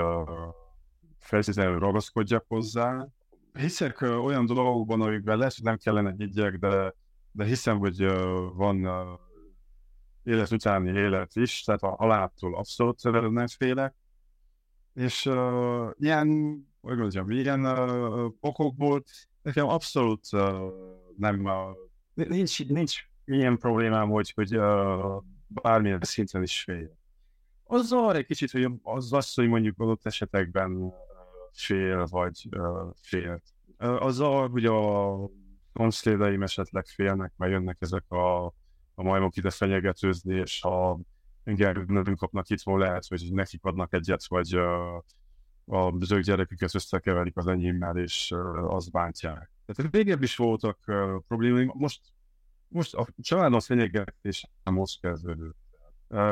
feltétlenül ragaszkodjak hozzá. Hiszek uh, olyan dolgokban, amikben lesz, hogy nem kellene higgyek, de, de hiszem, hogy uh, van uh, élet utáni élet is, tehát a haláltól abszolút nem félek. És uh, ilyen, hogy mondjam, ilyen uh, okokból nekem abszolút uh, nem, uh, nincs, nincs ilyen problémám, hogy, hogy uh, bármilyen szinten is fél. Azzal egy kicsit, hogy az az, hogy mondjuk adott esetekben fél, vagy uh, félt. Uh, azzal, hogy a konszlédeim esetleg félnek, mert jönnek ezek a, a majmok ide fenyegetőzni, és ha engem nem kapnak itt, lehet, hogy nekik adnak egyet, vagy a zöld gyereküket összekeverik az enyémmel, és azt bántják. Tehát régebb is voltak problémáim, most, most a családon fenyegetés most kezdődött.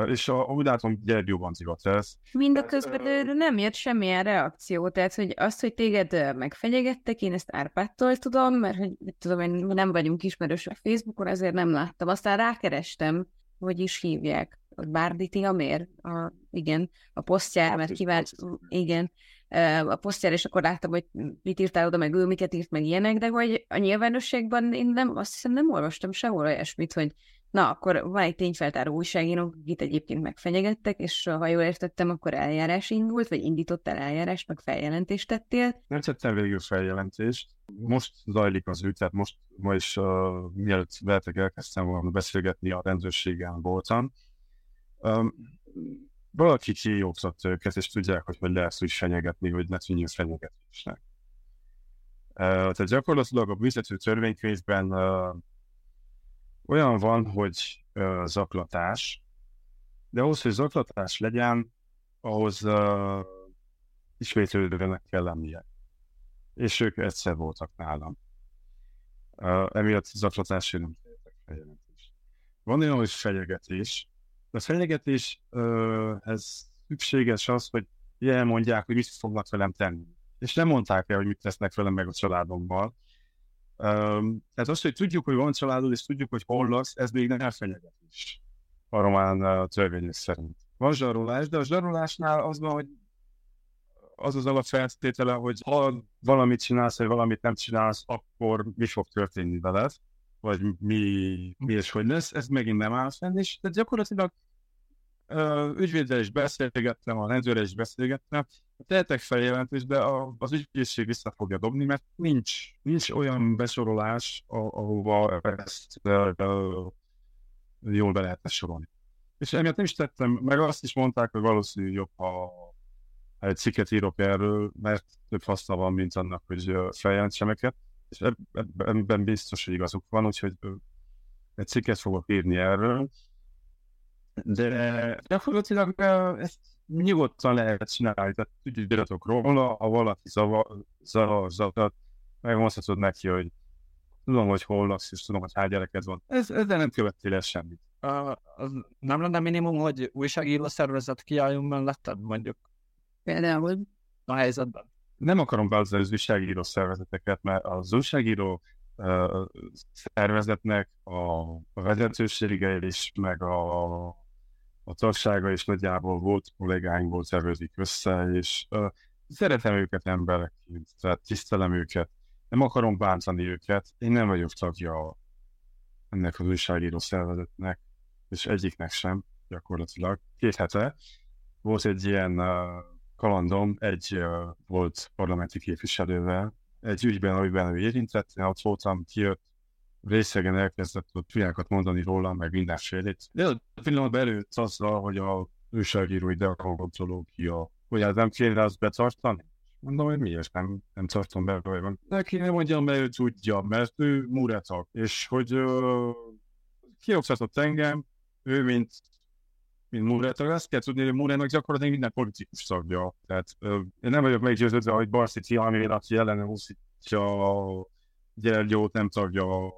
És a, úgy látom, gyergyóban zivat ez. Mindaközben uh, nem jött semmilyen reakció, tehát hogy azt, hogy téged megfenyegettek, én ezt Árpádtól tudom, mert hogy tudom, én nem vagyunk ismerősök Facebookon, ezért nem láttam. Aztán rákerestem, hogy is hívják. Bárditi a mér? A, igen, a posztjára, mert kívánt, igen, a posztjára, és akkor láttam, hogy mit írtál oda, meg ő miket írt, meg ilyenek, de hogy a nyilvánosságban én nem, azt hiszem nem olvastam sehol olyasmit, hogy na, akkor van egy tényfeltáró újságíró, akit egyébként megfenyegettek, és ha jól értettem, akkor eljárás indult, vagy indítottál eljárást, meg feljelentést tettél? Nem tettem végül feljelentést. Most zajlik az ügy, tehát most ma is, uh, mielőtt veletek elkezdtem volna beszélgetni, a rendőrségen voltam. Um, valaki kioktatta őket, és tudják, hogy hogy lehet úgy fenyegetni, hogy ne tűnjön fenyegetésnek. Uh, tehát gyakorlatilag a büntető törvénykönyvben uh, olyan van, hogy uh, zaklatás, de ahhoz, hogy zaklatás legyen, ahhoz uh, ismétlődőnek kell lennie. És ők egyszer voltak nálam. Uh, emiatt zaklatásra nem tehetek feljelentést. Van olyan, hogy fenyegetés, de a fenyegetés uh, ez szükséges az, hogy elmondják, hogy mit fognak velem tenni. És nem mondták el, hogy mit tesznek velem meg a családommal, tehát az, hogy tudjuk, hogy van családod, és tudjuk, hogy hol laksz, ez még nem fenyegetés. A román törvények szerint. Van zsarolás, de a zsarolásnál az van, hogy az az alapfeltétele, hogy ha valamit csinálsz, vagy valamit nem csinálsz, akkor mi fog történni veled, vagy mi, mi és hogy lesz, ez megint nem áll fenn, és tehát gyakorlatilag ügyvéddel is beszélgettem, a rendőrrel is beszélgettem, tehetek feljelentést, de a, az ügyvédség vissza fogja dobni, mert nincs, nincs olyan besorolás, ahova ezt jól be lehetne sorolni. És emiatt nem is tettem, meg azt is mondták, hogy valószínű jobb, ha egy cikket írok erről, mert több haszna van, mint annak, hogy feljelentsem őket, és ebben biztos, hogy igazuk van, úgyhogy egy cikket fogok írni erről, de gyakorlatilag ezt nyugodtan lehet csinálni, tehát tudjuk iratok róla, ha valaki zavar, megmondhatod neki, hogy tudom, hogy hol laksz, és tudom, hogy hány gyereked van. Ez, ezzel nem követtél el semmit. Uh, az nem lenne minimum, hogy újságíró szervezet kiálljon melletted, mondjuk? Például? A helyzetben. Nem akarom behozni az újságíró szervezeteket, mert az újságíró uh, szervezetnek a, a vezetősége és meg a a tagsága is nagyjából volt kollégáinkból szervezik össze, és uh, szeretem őket emberekként, tehát tisztelem őket, nem akarom bántani őket, én nem vagyok tagja ennek az újságíró szervezetnek, és egyiknek sem gyakorlatilag. Két hete volt egy ilyen uh, kalandom egy uh, volt parlamenti képviselővel, egy ügyben, amiben ő érintett, én ott voltam, kijött, részegen elkezdett ott fiákat mondani róla, meg mindenfélét. De a pillanatban előtt azzal, hogy a újságírói deontológia, hogy hát nem kéne azt betartani. Mondom, hogy miért nem, nem tartom be, vagy van. Neki nem mondjam, mert ő tudja, mert ő muretak, és hogy uh, kioktatott engem, ő mint mint Muretak, azt kell tudni, hogy Murának gyakorlatilag minden politikus szagja. Tehát uh, én nem vagyok meggyőződve, hogy Barsi Tiamén, aki ellene úszítja a Gyergyót, nem tagja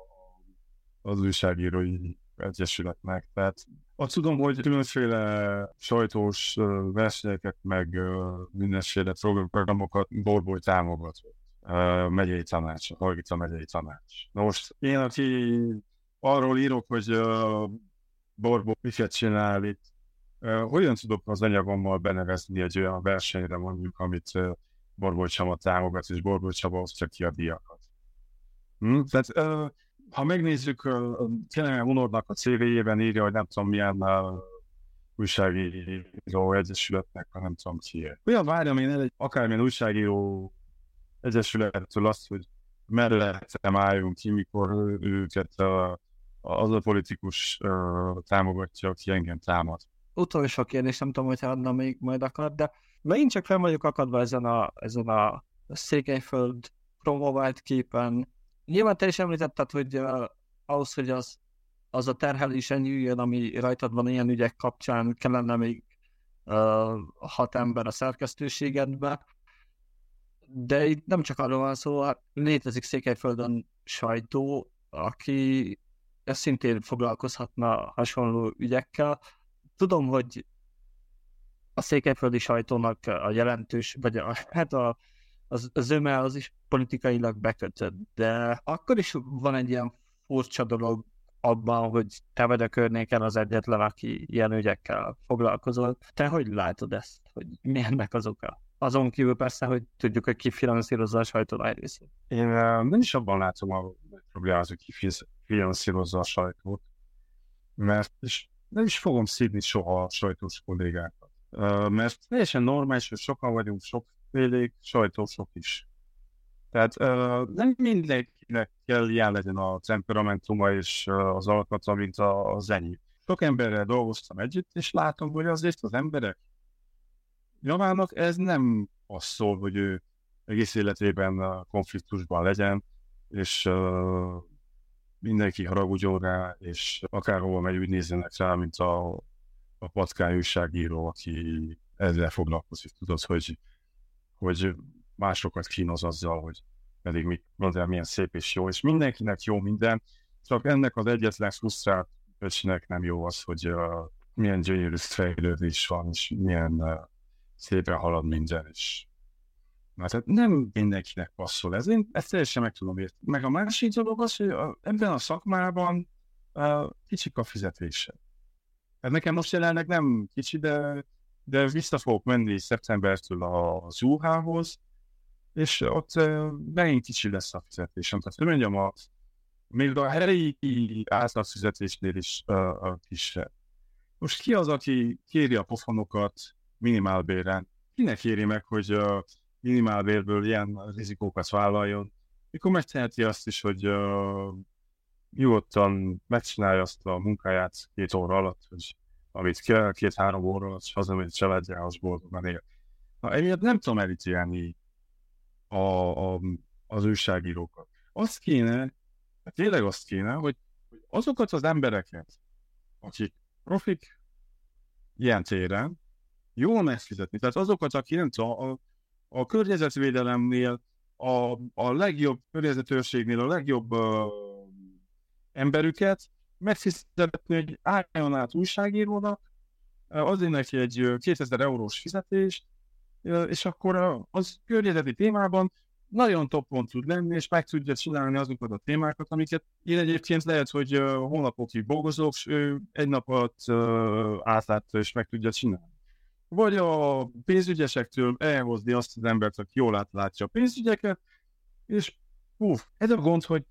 az újságírói egyesületnek. Tehát azt tudom, hogy különféle sajtós versenyeket, meg mindenféle programokat Borboly támogatott. Megyei tanács, a Hargica megyei tanács. Most én, aki arról írok, hogy Borboly miket csinál itt, hogyan tudok az anyagommal benevezni egy olyan versenyre mondjuk, amit Borboly Csaba támogat, és Borboly Csaba osztja ki a diakat. Hm? Tehát ha megnézzük, tényleg Unornak a CV-jében írja, hogy nem tudom milyen újságíró egyesületnek, nem tudom ki. Olyan várjam én egy akármilyen újságíró egyesülettől azt, hogy mellettem álljunk ki, mikor őket uh, az a politikus támogatja, aki engem támad. Utolsó kérdés, nem tudom, hogy adna még majd akar, de megint csak fel vagyok akadva ezen a, ezen a Székelyföld promovált képen, Nyilván te is említetted, hogy uh, ahhoz, hogy az, az a terhelés enyüljön, ami rajtad van ilyen ügyek kapcsán, kellene még uh, hat ember a szerkesztőségedbe. De itt nem csak arról van szó, hát létezik Székelyföldön sajtó, aki ezt szintén foglalkozhatna hasonló ügyekkel. Tudom, hogy a székelyföldi sajtónak a jelentős, vagy a, hát a, az, az öme az is politikailag bekötött, de akkor is van egy ilyen furcsa dolog abban, hogy te vagy a környéken az egyetlen, aki ilyen ügyekkel foglalkozol. Te hogy látod ezt? Hogy mi ennek az oka? Azon kívül persze, hogy tudjuk, hogy ki finanszírozza a sajtó nagy részét. Én uh, nem is abban látom a problémát, hogy ki finanszírozza a sajtót, mert és nem is fogom szívni soha a sajtós kollégákat. Uh, mert teljesen normális, hogy sokan vagyunk, sok félék sajtósok is. Tehát nem mindenkinek kell ilyen legyen a temperamentuma és az alkata, mint a, az enyém. Sok emberrel dolgoztam együtt, és látom, hogy azért az emberek javának ez nem az szól, hogy ő egész életében konfliktusban legyen, és uh, mindenki haragudjon rá, és akárhova megy, úgy nézzenek rá, mint a, a patkány újságíró, aki ezzel foglalkozik. Tudod, hogy hogy másokat kínoz azzal, hogy pedig mi, mondja, milyen szép és jó, és mindenkinek jó minden, csak ennek az egyetlen frusztrált öcsnek nem jó az, hogy uh, milyen gyönyörű fejlődés van, és milyen uh, szépen halad minden, és Na, tehát nem mindenkinek passzol ez, én ezt teljesen meg tudom érteni. Meg a másik dolog az, hogy a, ebben a szakmában uh, kicsik a fizetése. Hát nekem most jelenleg nem kicsi, de de vissza fogok menni szeptembertől az UH-hoz, és ott megint kicsi lesz a fizetésem. Tehát, hogy mondjam, a, még a helyi fizetésnél is uh, kisebb. Most ki az, aki kéri a pofonokat minimálbéren? Kinek kéri meg, hogy uh, minimálbérből ilyen rizikókat vállaljon? Mikor megteheti azt is, hogy uh, nyugodtan megcsinálja azt a munkáját két óra alatt, hogy amit két-három óra és hazamegy családjához boldogan él. Na, emiatt nem tudom elítélni a, a, az újságírókat. Azt kéne, tényleg azt kéne, hogy, hogy azokat az embereket, akik profik ilyen téren, jól megfizetni. Tehát azokat, akik nem tudom, a, a környezetvédelemnél, a, a legjobb környezetőrségnél a legjobb uh, emberüket megfizetni, hogy álljon át újságírónak, azért neki egy 2000 eurós fizetés, és akkor az környezeti témában nagyon toppon tud lenni, és meg tudja csinálni azokat a témákat, amiket én egyébként lehet, hogy hónapokig dolgozok, és ő egy nap alatt átlátta, és meg tudja csinálni. Vagy a pénzügyesektől elhozni azt az embert, aki jól átlátja a pénzügyeket, és hú, ez a gond, hogy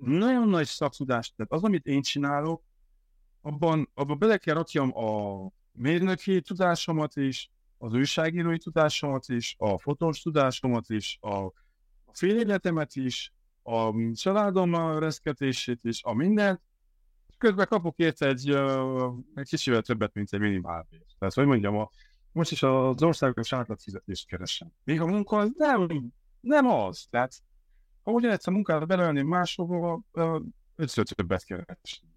nagyon nagy szaktudást, tehát az, amit én csinálok, abban, abban bele kell rakjam a mérnöki tudásomat is, az újságírói tudásomat is, a fotós tudásomat is, a fél életemet is, a családom reszketését is, a mindent, közben kapok érte egy, egy kicsivel többet, mint egy minimálbér. Tehát, hogy mondjam, a, most is az országos átlagfizetést keresem. Még a munka az nem, nem az. Tehát, ha ugyanegyszer a munkára belelni máshova, ötször többet keresni.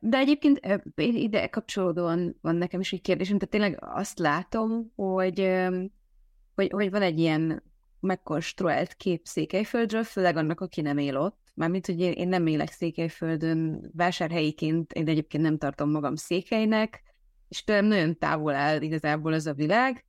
De egyébként ide kapcsolódóan van nekem is egy kérdésem, tehát tényleg azt látom, hogy, hogy, hogy van egy ilyen megkonstruált kép Székelyföldről, főleg annak, aki nem él ott. Mármint, hogy én nem élek Székelyföldön, vásárhelyiként én egyébként nem tartom magam székelynek, és tőlem nagyon távol áll igazából az a világ.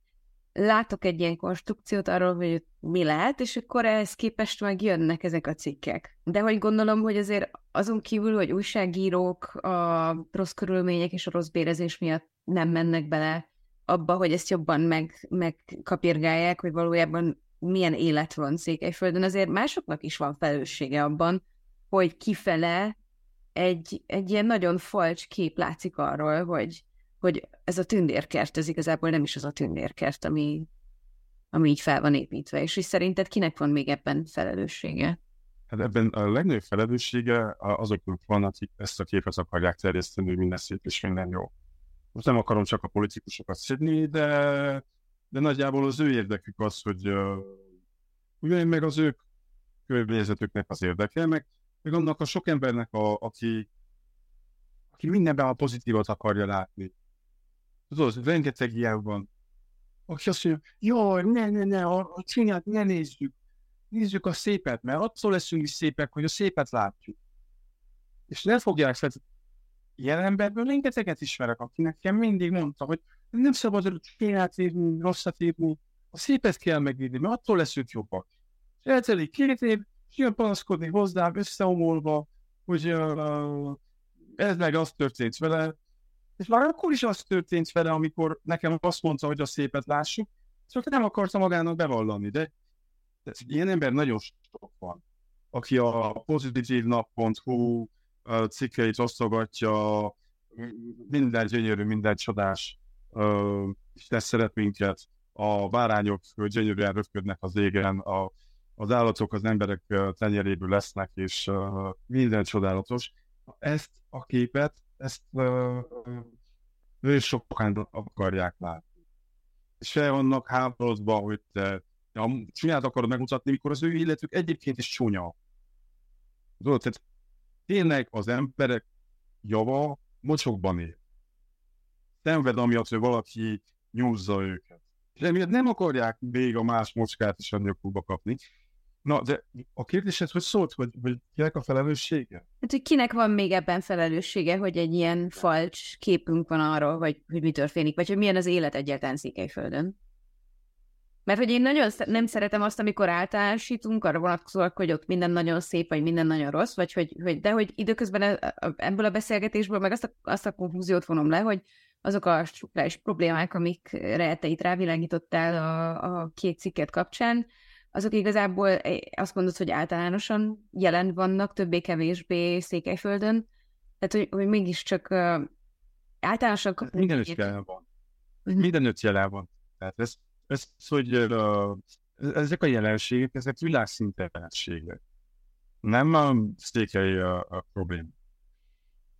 Látok egy ilyen konstrukciót arról, hogy mi lehet, és akkor ehhez képest meg jönnek ezek a cikkek. De hogy gondolom, hogy azért azon kívül, hogy újságírók a rossz körülmények és a rossz bérezés miatt nem mennek bele abba, hogy ezt jobban meg, megkapirgálják, hogy valójában milyen élet van Székelyföldön, azért másoknak is van felelőssége abban, hogy kifele egy, egy ilyen nagyon falcs kép látszik arról, hogy, hogy ez a tündérkert, ez igazából nem is az a tündérkert, ami, ami így fel van építve. És hogy szerinted kinek van még ebben felelőssége? Hát ebben a legnagyobb felelőssége azoknak van, akik ezt a képet akarják terjeszteni, hogy minden szép és minden jó. Most nem akarom csak a politikusokat szedni, de, de nagyjából az ő érdekük az, hogy ugyan meg az ők környezetüknek az érdeke, meg, meg annak a sok embernek, a, aki, aki mindenben a pozitívat akarja látni. Tudod, rengeteg ilyen van. Aki azt mondja, jaj, ne, ne, ne, a, a csinyát ne nézzük. Nézzük a szépet, mert attól leszünk is szépek, hogy a szépet látjuk. És ne fogják fel, ilyen emberből rengeteget ismerek, akinek nekem mindig mondta, hogy nem szabad csinyát írni, rosszat írni, a szépet kell megírni, mert attól leszünk jobbak. És eltelik két év, jön panaszkodni hozzám összeomolva, hogy uh, ez meg az történt vele, és már akkor is az történt vele, amikor nekem azt mondta, hogy a szépet lássuk, csak nem akarta magának bevallani, de, de ilyen ember nagyon sok van, aki a pozitívnap.hu cikkeit osztogatja, minden gyönyörű, minden csodás, és te szeret minket, a bárányok gyönyörűen röpködnek az égen, a, az állatok az emberek tenyeréből lesznek, és minden csodálatos. Ezt a képet ezt nagyon sokan akarják látni. És fel vannak háborodva, hogy te a csúnyát akarod megmutatni, mikor az ő életük egyébként is csúnya. Tudod, tehát tényleg az emberek java mocsokban él. Szenved, amiatt, hogy valaki nyúzza őket. És emiatt nem akarják még a más mocskát is a nyakukba kapni, Na, de a kérdésed, hogy szólt, hogy, hogy kinek a felelőssége? Hát, hogy kinek van még ebben felelőssége, hogy egy ilyen falcs képünk van arról, hogy, hogy mi történik, vagy hogy milyen az élet egyáltalán Székelyföldön? Mert hogy én nagyon nem szeretem azt, amikor általánosítunk, arra vonatkozóan, hogy ott minden nagyon szép, vagy minden nagyon rossz, vagy hogy, hogy de hogy időközben e, ebből a beszélgetésből meg azt a, azt a konfúziót vonom le, hogy azok a struktúrális problémák, amikre te itt rávilágítottál a, a két cikket kapcsán, azok igazából eh, azt mondod, hogy általánosan jelen vannak, többé-kevésbé Székelyföldön, tehát hogy, hogy mégiscsak uh, általánosan... Hát mindenütt jelen van. Uh-huh. Mindenütt jelen van. Tehát ez, ez hogy uh, ezek a jelenségek, ezek világszinten jelenségek. Nem a székely a, a probléma.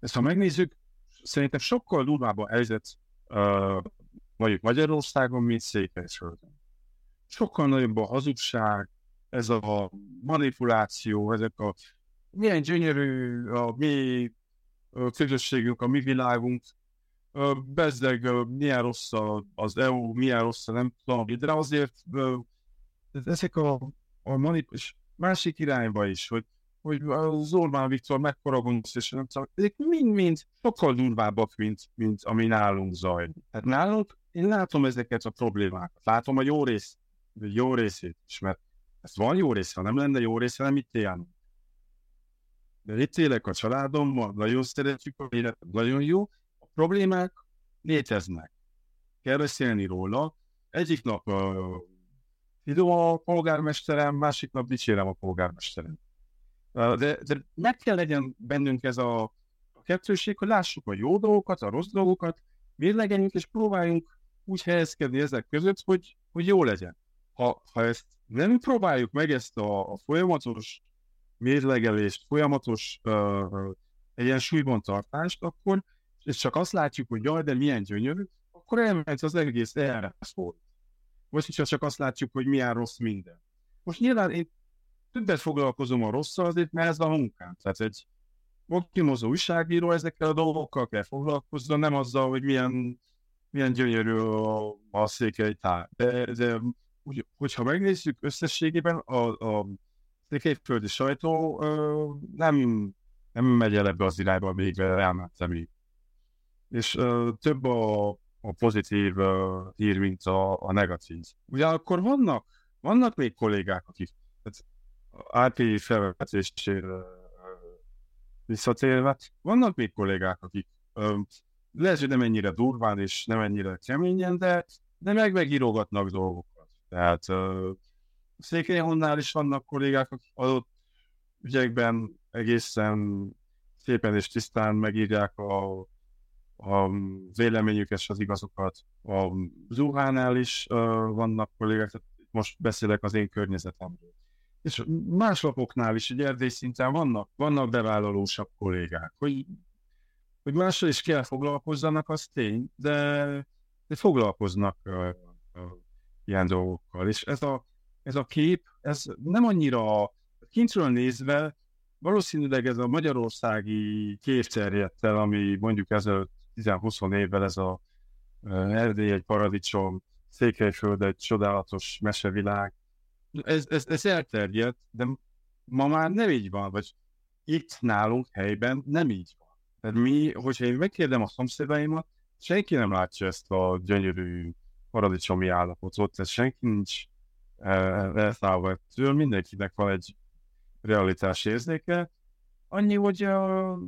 Ezt ha megnézzük, szerintem sokkal durvább a helyzet uh, mondjuk Magyarországon, mint Székelyföldön sokkal nagyobb a hazugság, ez a manipuláció, ezek a milyen gyönyörű a mi közösségünk, a mi világunk, bezdeg, milyen rossz az EU, milyen rossz nem tudom, de azért ezek a, a manip, másik irányba is, hogy, hogy az Orbán Viktor mekkora gonosz, és nem tudom, ezek mind-mind sokkal durvábbak, mint, mint ami nálunk zajlik. Tehát nálunk én látom ezeket a problémákat, látom a jó részt, jó részét is, mert ez van jó része, ha nem lenne jó része, nem itt élnek. De itt élek a családommal, nagyon szeretjük a életet, nagyon jó. A problémák léteznek. Kell beszélni róla. Egyik nap uh, a polgármesterem, másik nap dicsérem a polgármesterem. De, de meg kell legyen bennünk ez a, a kettőség, hogy lássuk a jó dolgokat, a rossz dolgokat, mérlegeljünk és próbáljunk úgy helyezkedni ezek között, hogy, hogy jó legyen ha, ha ezt nem próbáljuk meg ezt a, a folyamatos mérlegelést, folyamatos uh, egyensúlyban tartást, akkor és csak azt látjuk, hogy jaj, de milyen gyönyörű, akkor elmegy az egész erre szól. Most is csak azt látjuk, hogy milyen rossz minden. Most nyilván én többet foglalkozom a rosszal azért, mert ez a munkám. Tehát egy optimozó újságíró ezekkel a dolgokkal kell foglalkozni, nem azzal, hogy milyen, milyen gyönyörű a, a székely tár. De, de úgy, hogyha megnézzük összességében, a, a székelyföldi sajtó ö, nem, nem megy el ebbe az irányba, még elmentem. És ö, több a, a pozitív ö, hír, mint a, a negatív. Ugyanakkor vannak, vannak még kollégák, akik tehát RP felvetésére visszatérve, vannak még kollégák, akik ö, lehet, hogy nem ennyire durván és nem ennyire keményen, de, de meg megírogatnak dolgokat. Tehát Székelyhonnál is vannak kollégák, akik adott ügyekben egészen szépen és tisztán megírják a, a véleményüket és az igazokat. A Zuhánál is uh, vannak kollégák, tehát most beszélek az én környezetemről. És más lapoknál is, egy erdély szinten vannak, vannak bevállalósabb kollégák, hogy, hogy mással is kell foglalkozzanak, az tény, de, de foglalkoznak uh, uh, ilyen dolgokkal. És ez a, ez a kép, ez nem annyira kintről nézve, valószínűleg ez a magyarországi kép terjedt el, ami mondjuk ezelőtt 10-20 évvel ez a Erdély egy paradicsom, Székelyföld egy csodálatos mesevilág. Ez, ez, ez elterjedt, de ma már nem így van, vagy itt nálunk helyben nem így van. Tehát mi, hogyha én megkérdem a szomszédaimat, senki nem látja ezt a gyönyörű paradicsomi állapotot, tehát senki nincs elszállva től, mindenkinek van egy realitás érzéke. Annyi, hogy, uh,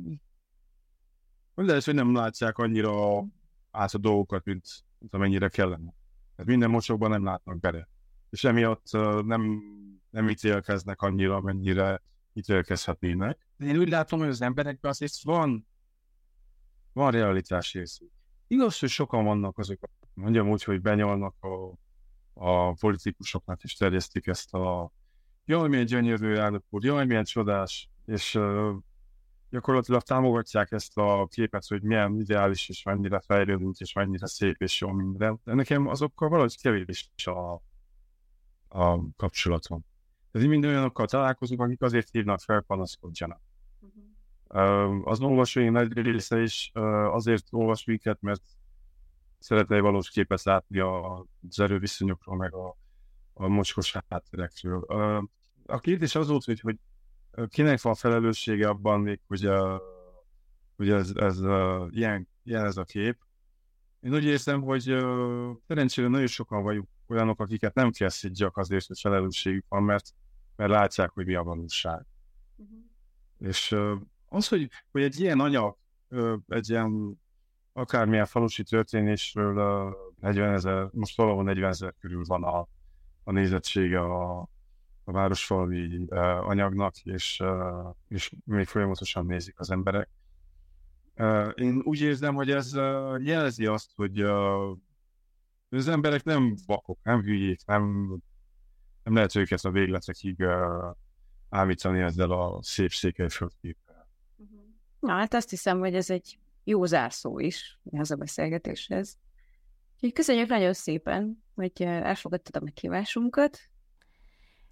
hogy lehet, hogy nem látják annyira át a dolgokat, mint, mint amennyire kellene. Tehát minden mocsokban nem látnak bele. És emiatt uh, nem, nem ítélkeznek annyira, amennyire ítélkezhetnének. De én úgy látom, hogy az emberekben azért van, van realitás érzék. Igaz, hogy sokan vannak azok, mondjam úgy, hogy benyolnak a a politikusoknak is terjesztik ezt a jaj, milyen gyönyörű elnök úr, jaj, milyen csodás, és uh, gyakorlatilag támogatják ezt a képet, hogy milyen ideális, és mennyire fejlődünk, és mennyire szép és jó minden. De nekem azokkal valahogy kevés a, a kapcsolatom. Tehát mind olyanokkal találkozunk, akik azért hívnak fel, panaszkodjanak. Az olvasói nagy része is azért olvas minket, mert szeretne egy valós képet látni az erőviszonyokról, meg a, a mocskos hátterekről. A, a kérdés az volt, hogy, hogy kinek van felelőssége abban még, hogy, a, hogy ez, ez a, ilyen, ilyen ez a kép. Én úgy érzem, hogy szerencsére nagyon sokan vagyunk olyanok, akiket nem kell szidjak azért, hogy felelősségük van, mert, mert látják, hogy mi a valóság. Uh-huh. És az, hogy, hogy egy ilyen anyag, egy ilyen akármilyen falusi történésről a 40 ezer, most valahol 40 ezer körül van a, a nézettsége a, a városfalvi anyagnak, és, és még folyamatosan nézik az emberek. Én úgy érzem, hogy ez jelzi azt, hogy az emberek nem vakok, nem hülyék, nem, nem lehet őket a végletekig ámítani ezzel a szép székelyföldképpel. Na, hát azt hiszem, hogy ez egy jó zárszó is ehhez a beszélgetéshez. Úgyhogy köszönjük nagyon szépen, hogy elfogadtad a meghívásunkat.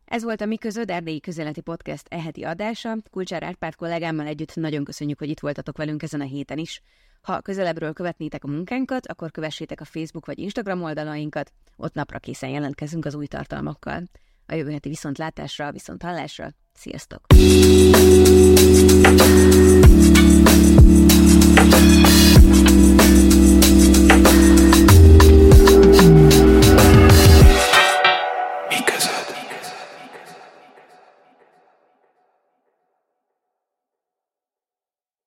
Ez volt a Mi Közöd Erdélyi Közéleti Podcast eheti adása. Kulcsár Árpád kollégámmal együtt nagyon köszönjük, hogy itt voltatok velünk ezen a héten is. Ha közelebbről követnétek a munkánkat, akkor kövessétek a Facebook vagy Instagram oldalainkat, ott napra készen jelentkezünk az új tartalmakkal. A jövő heti viszontlátásra, viszont hallásra, sziasztok!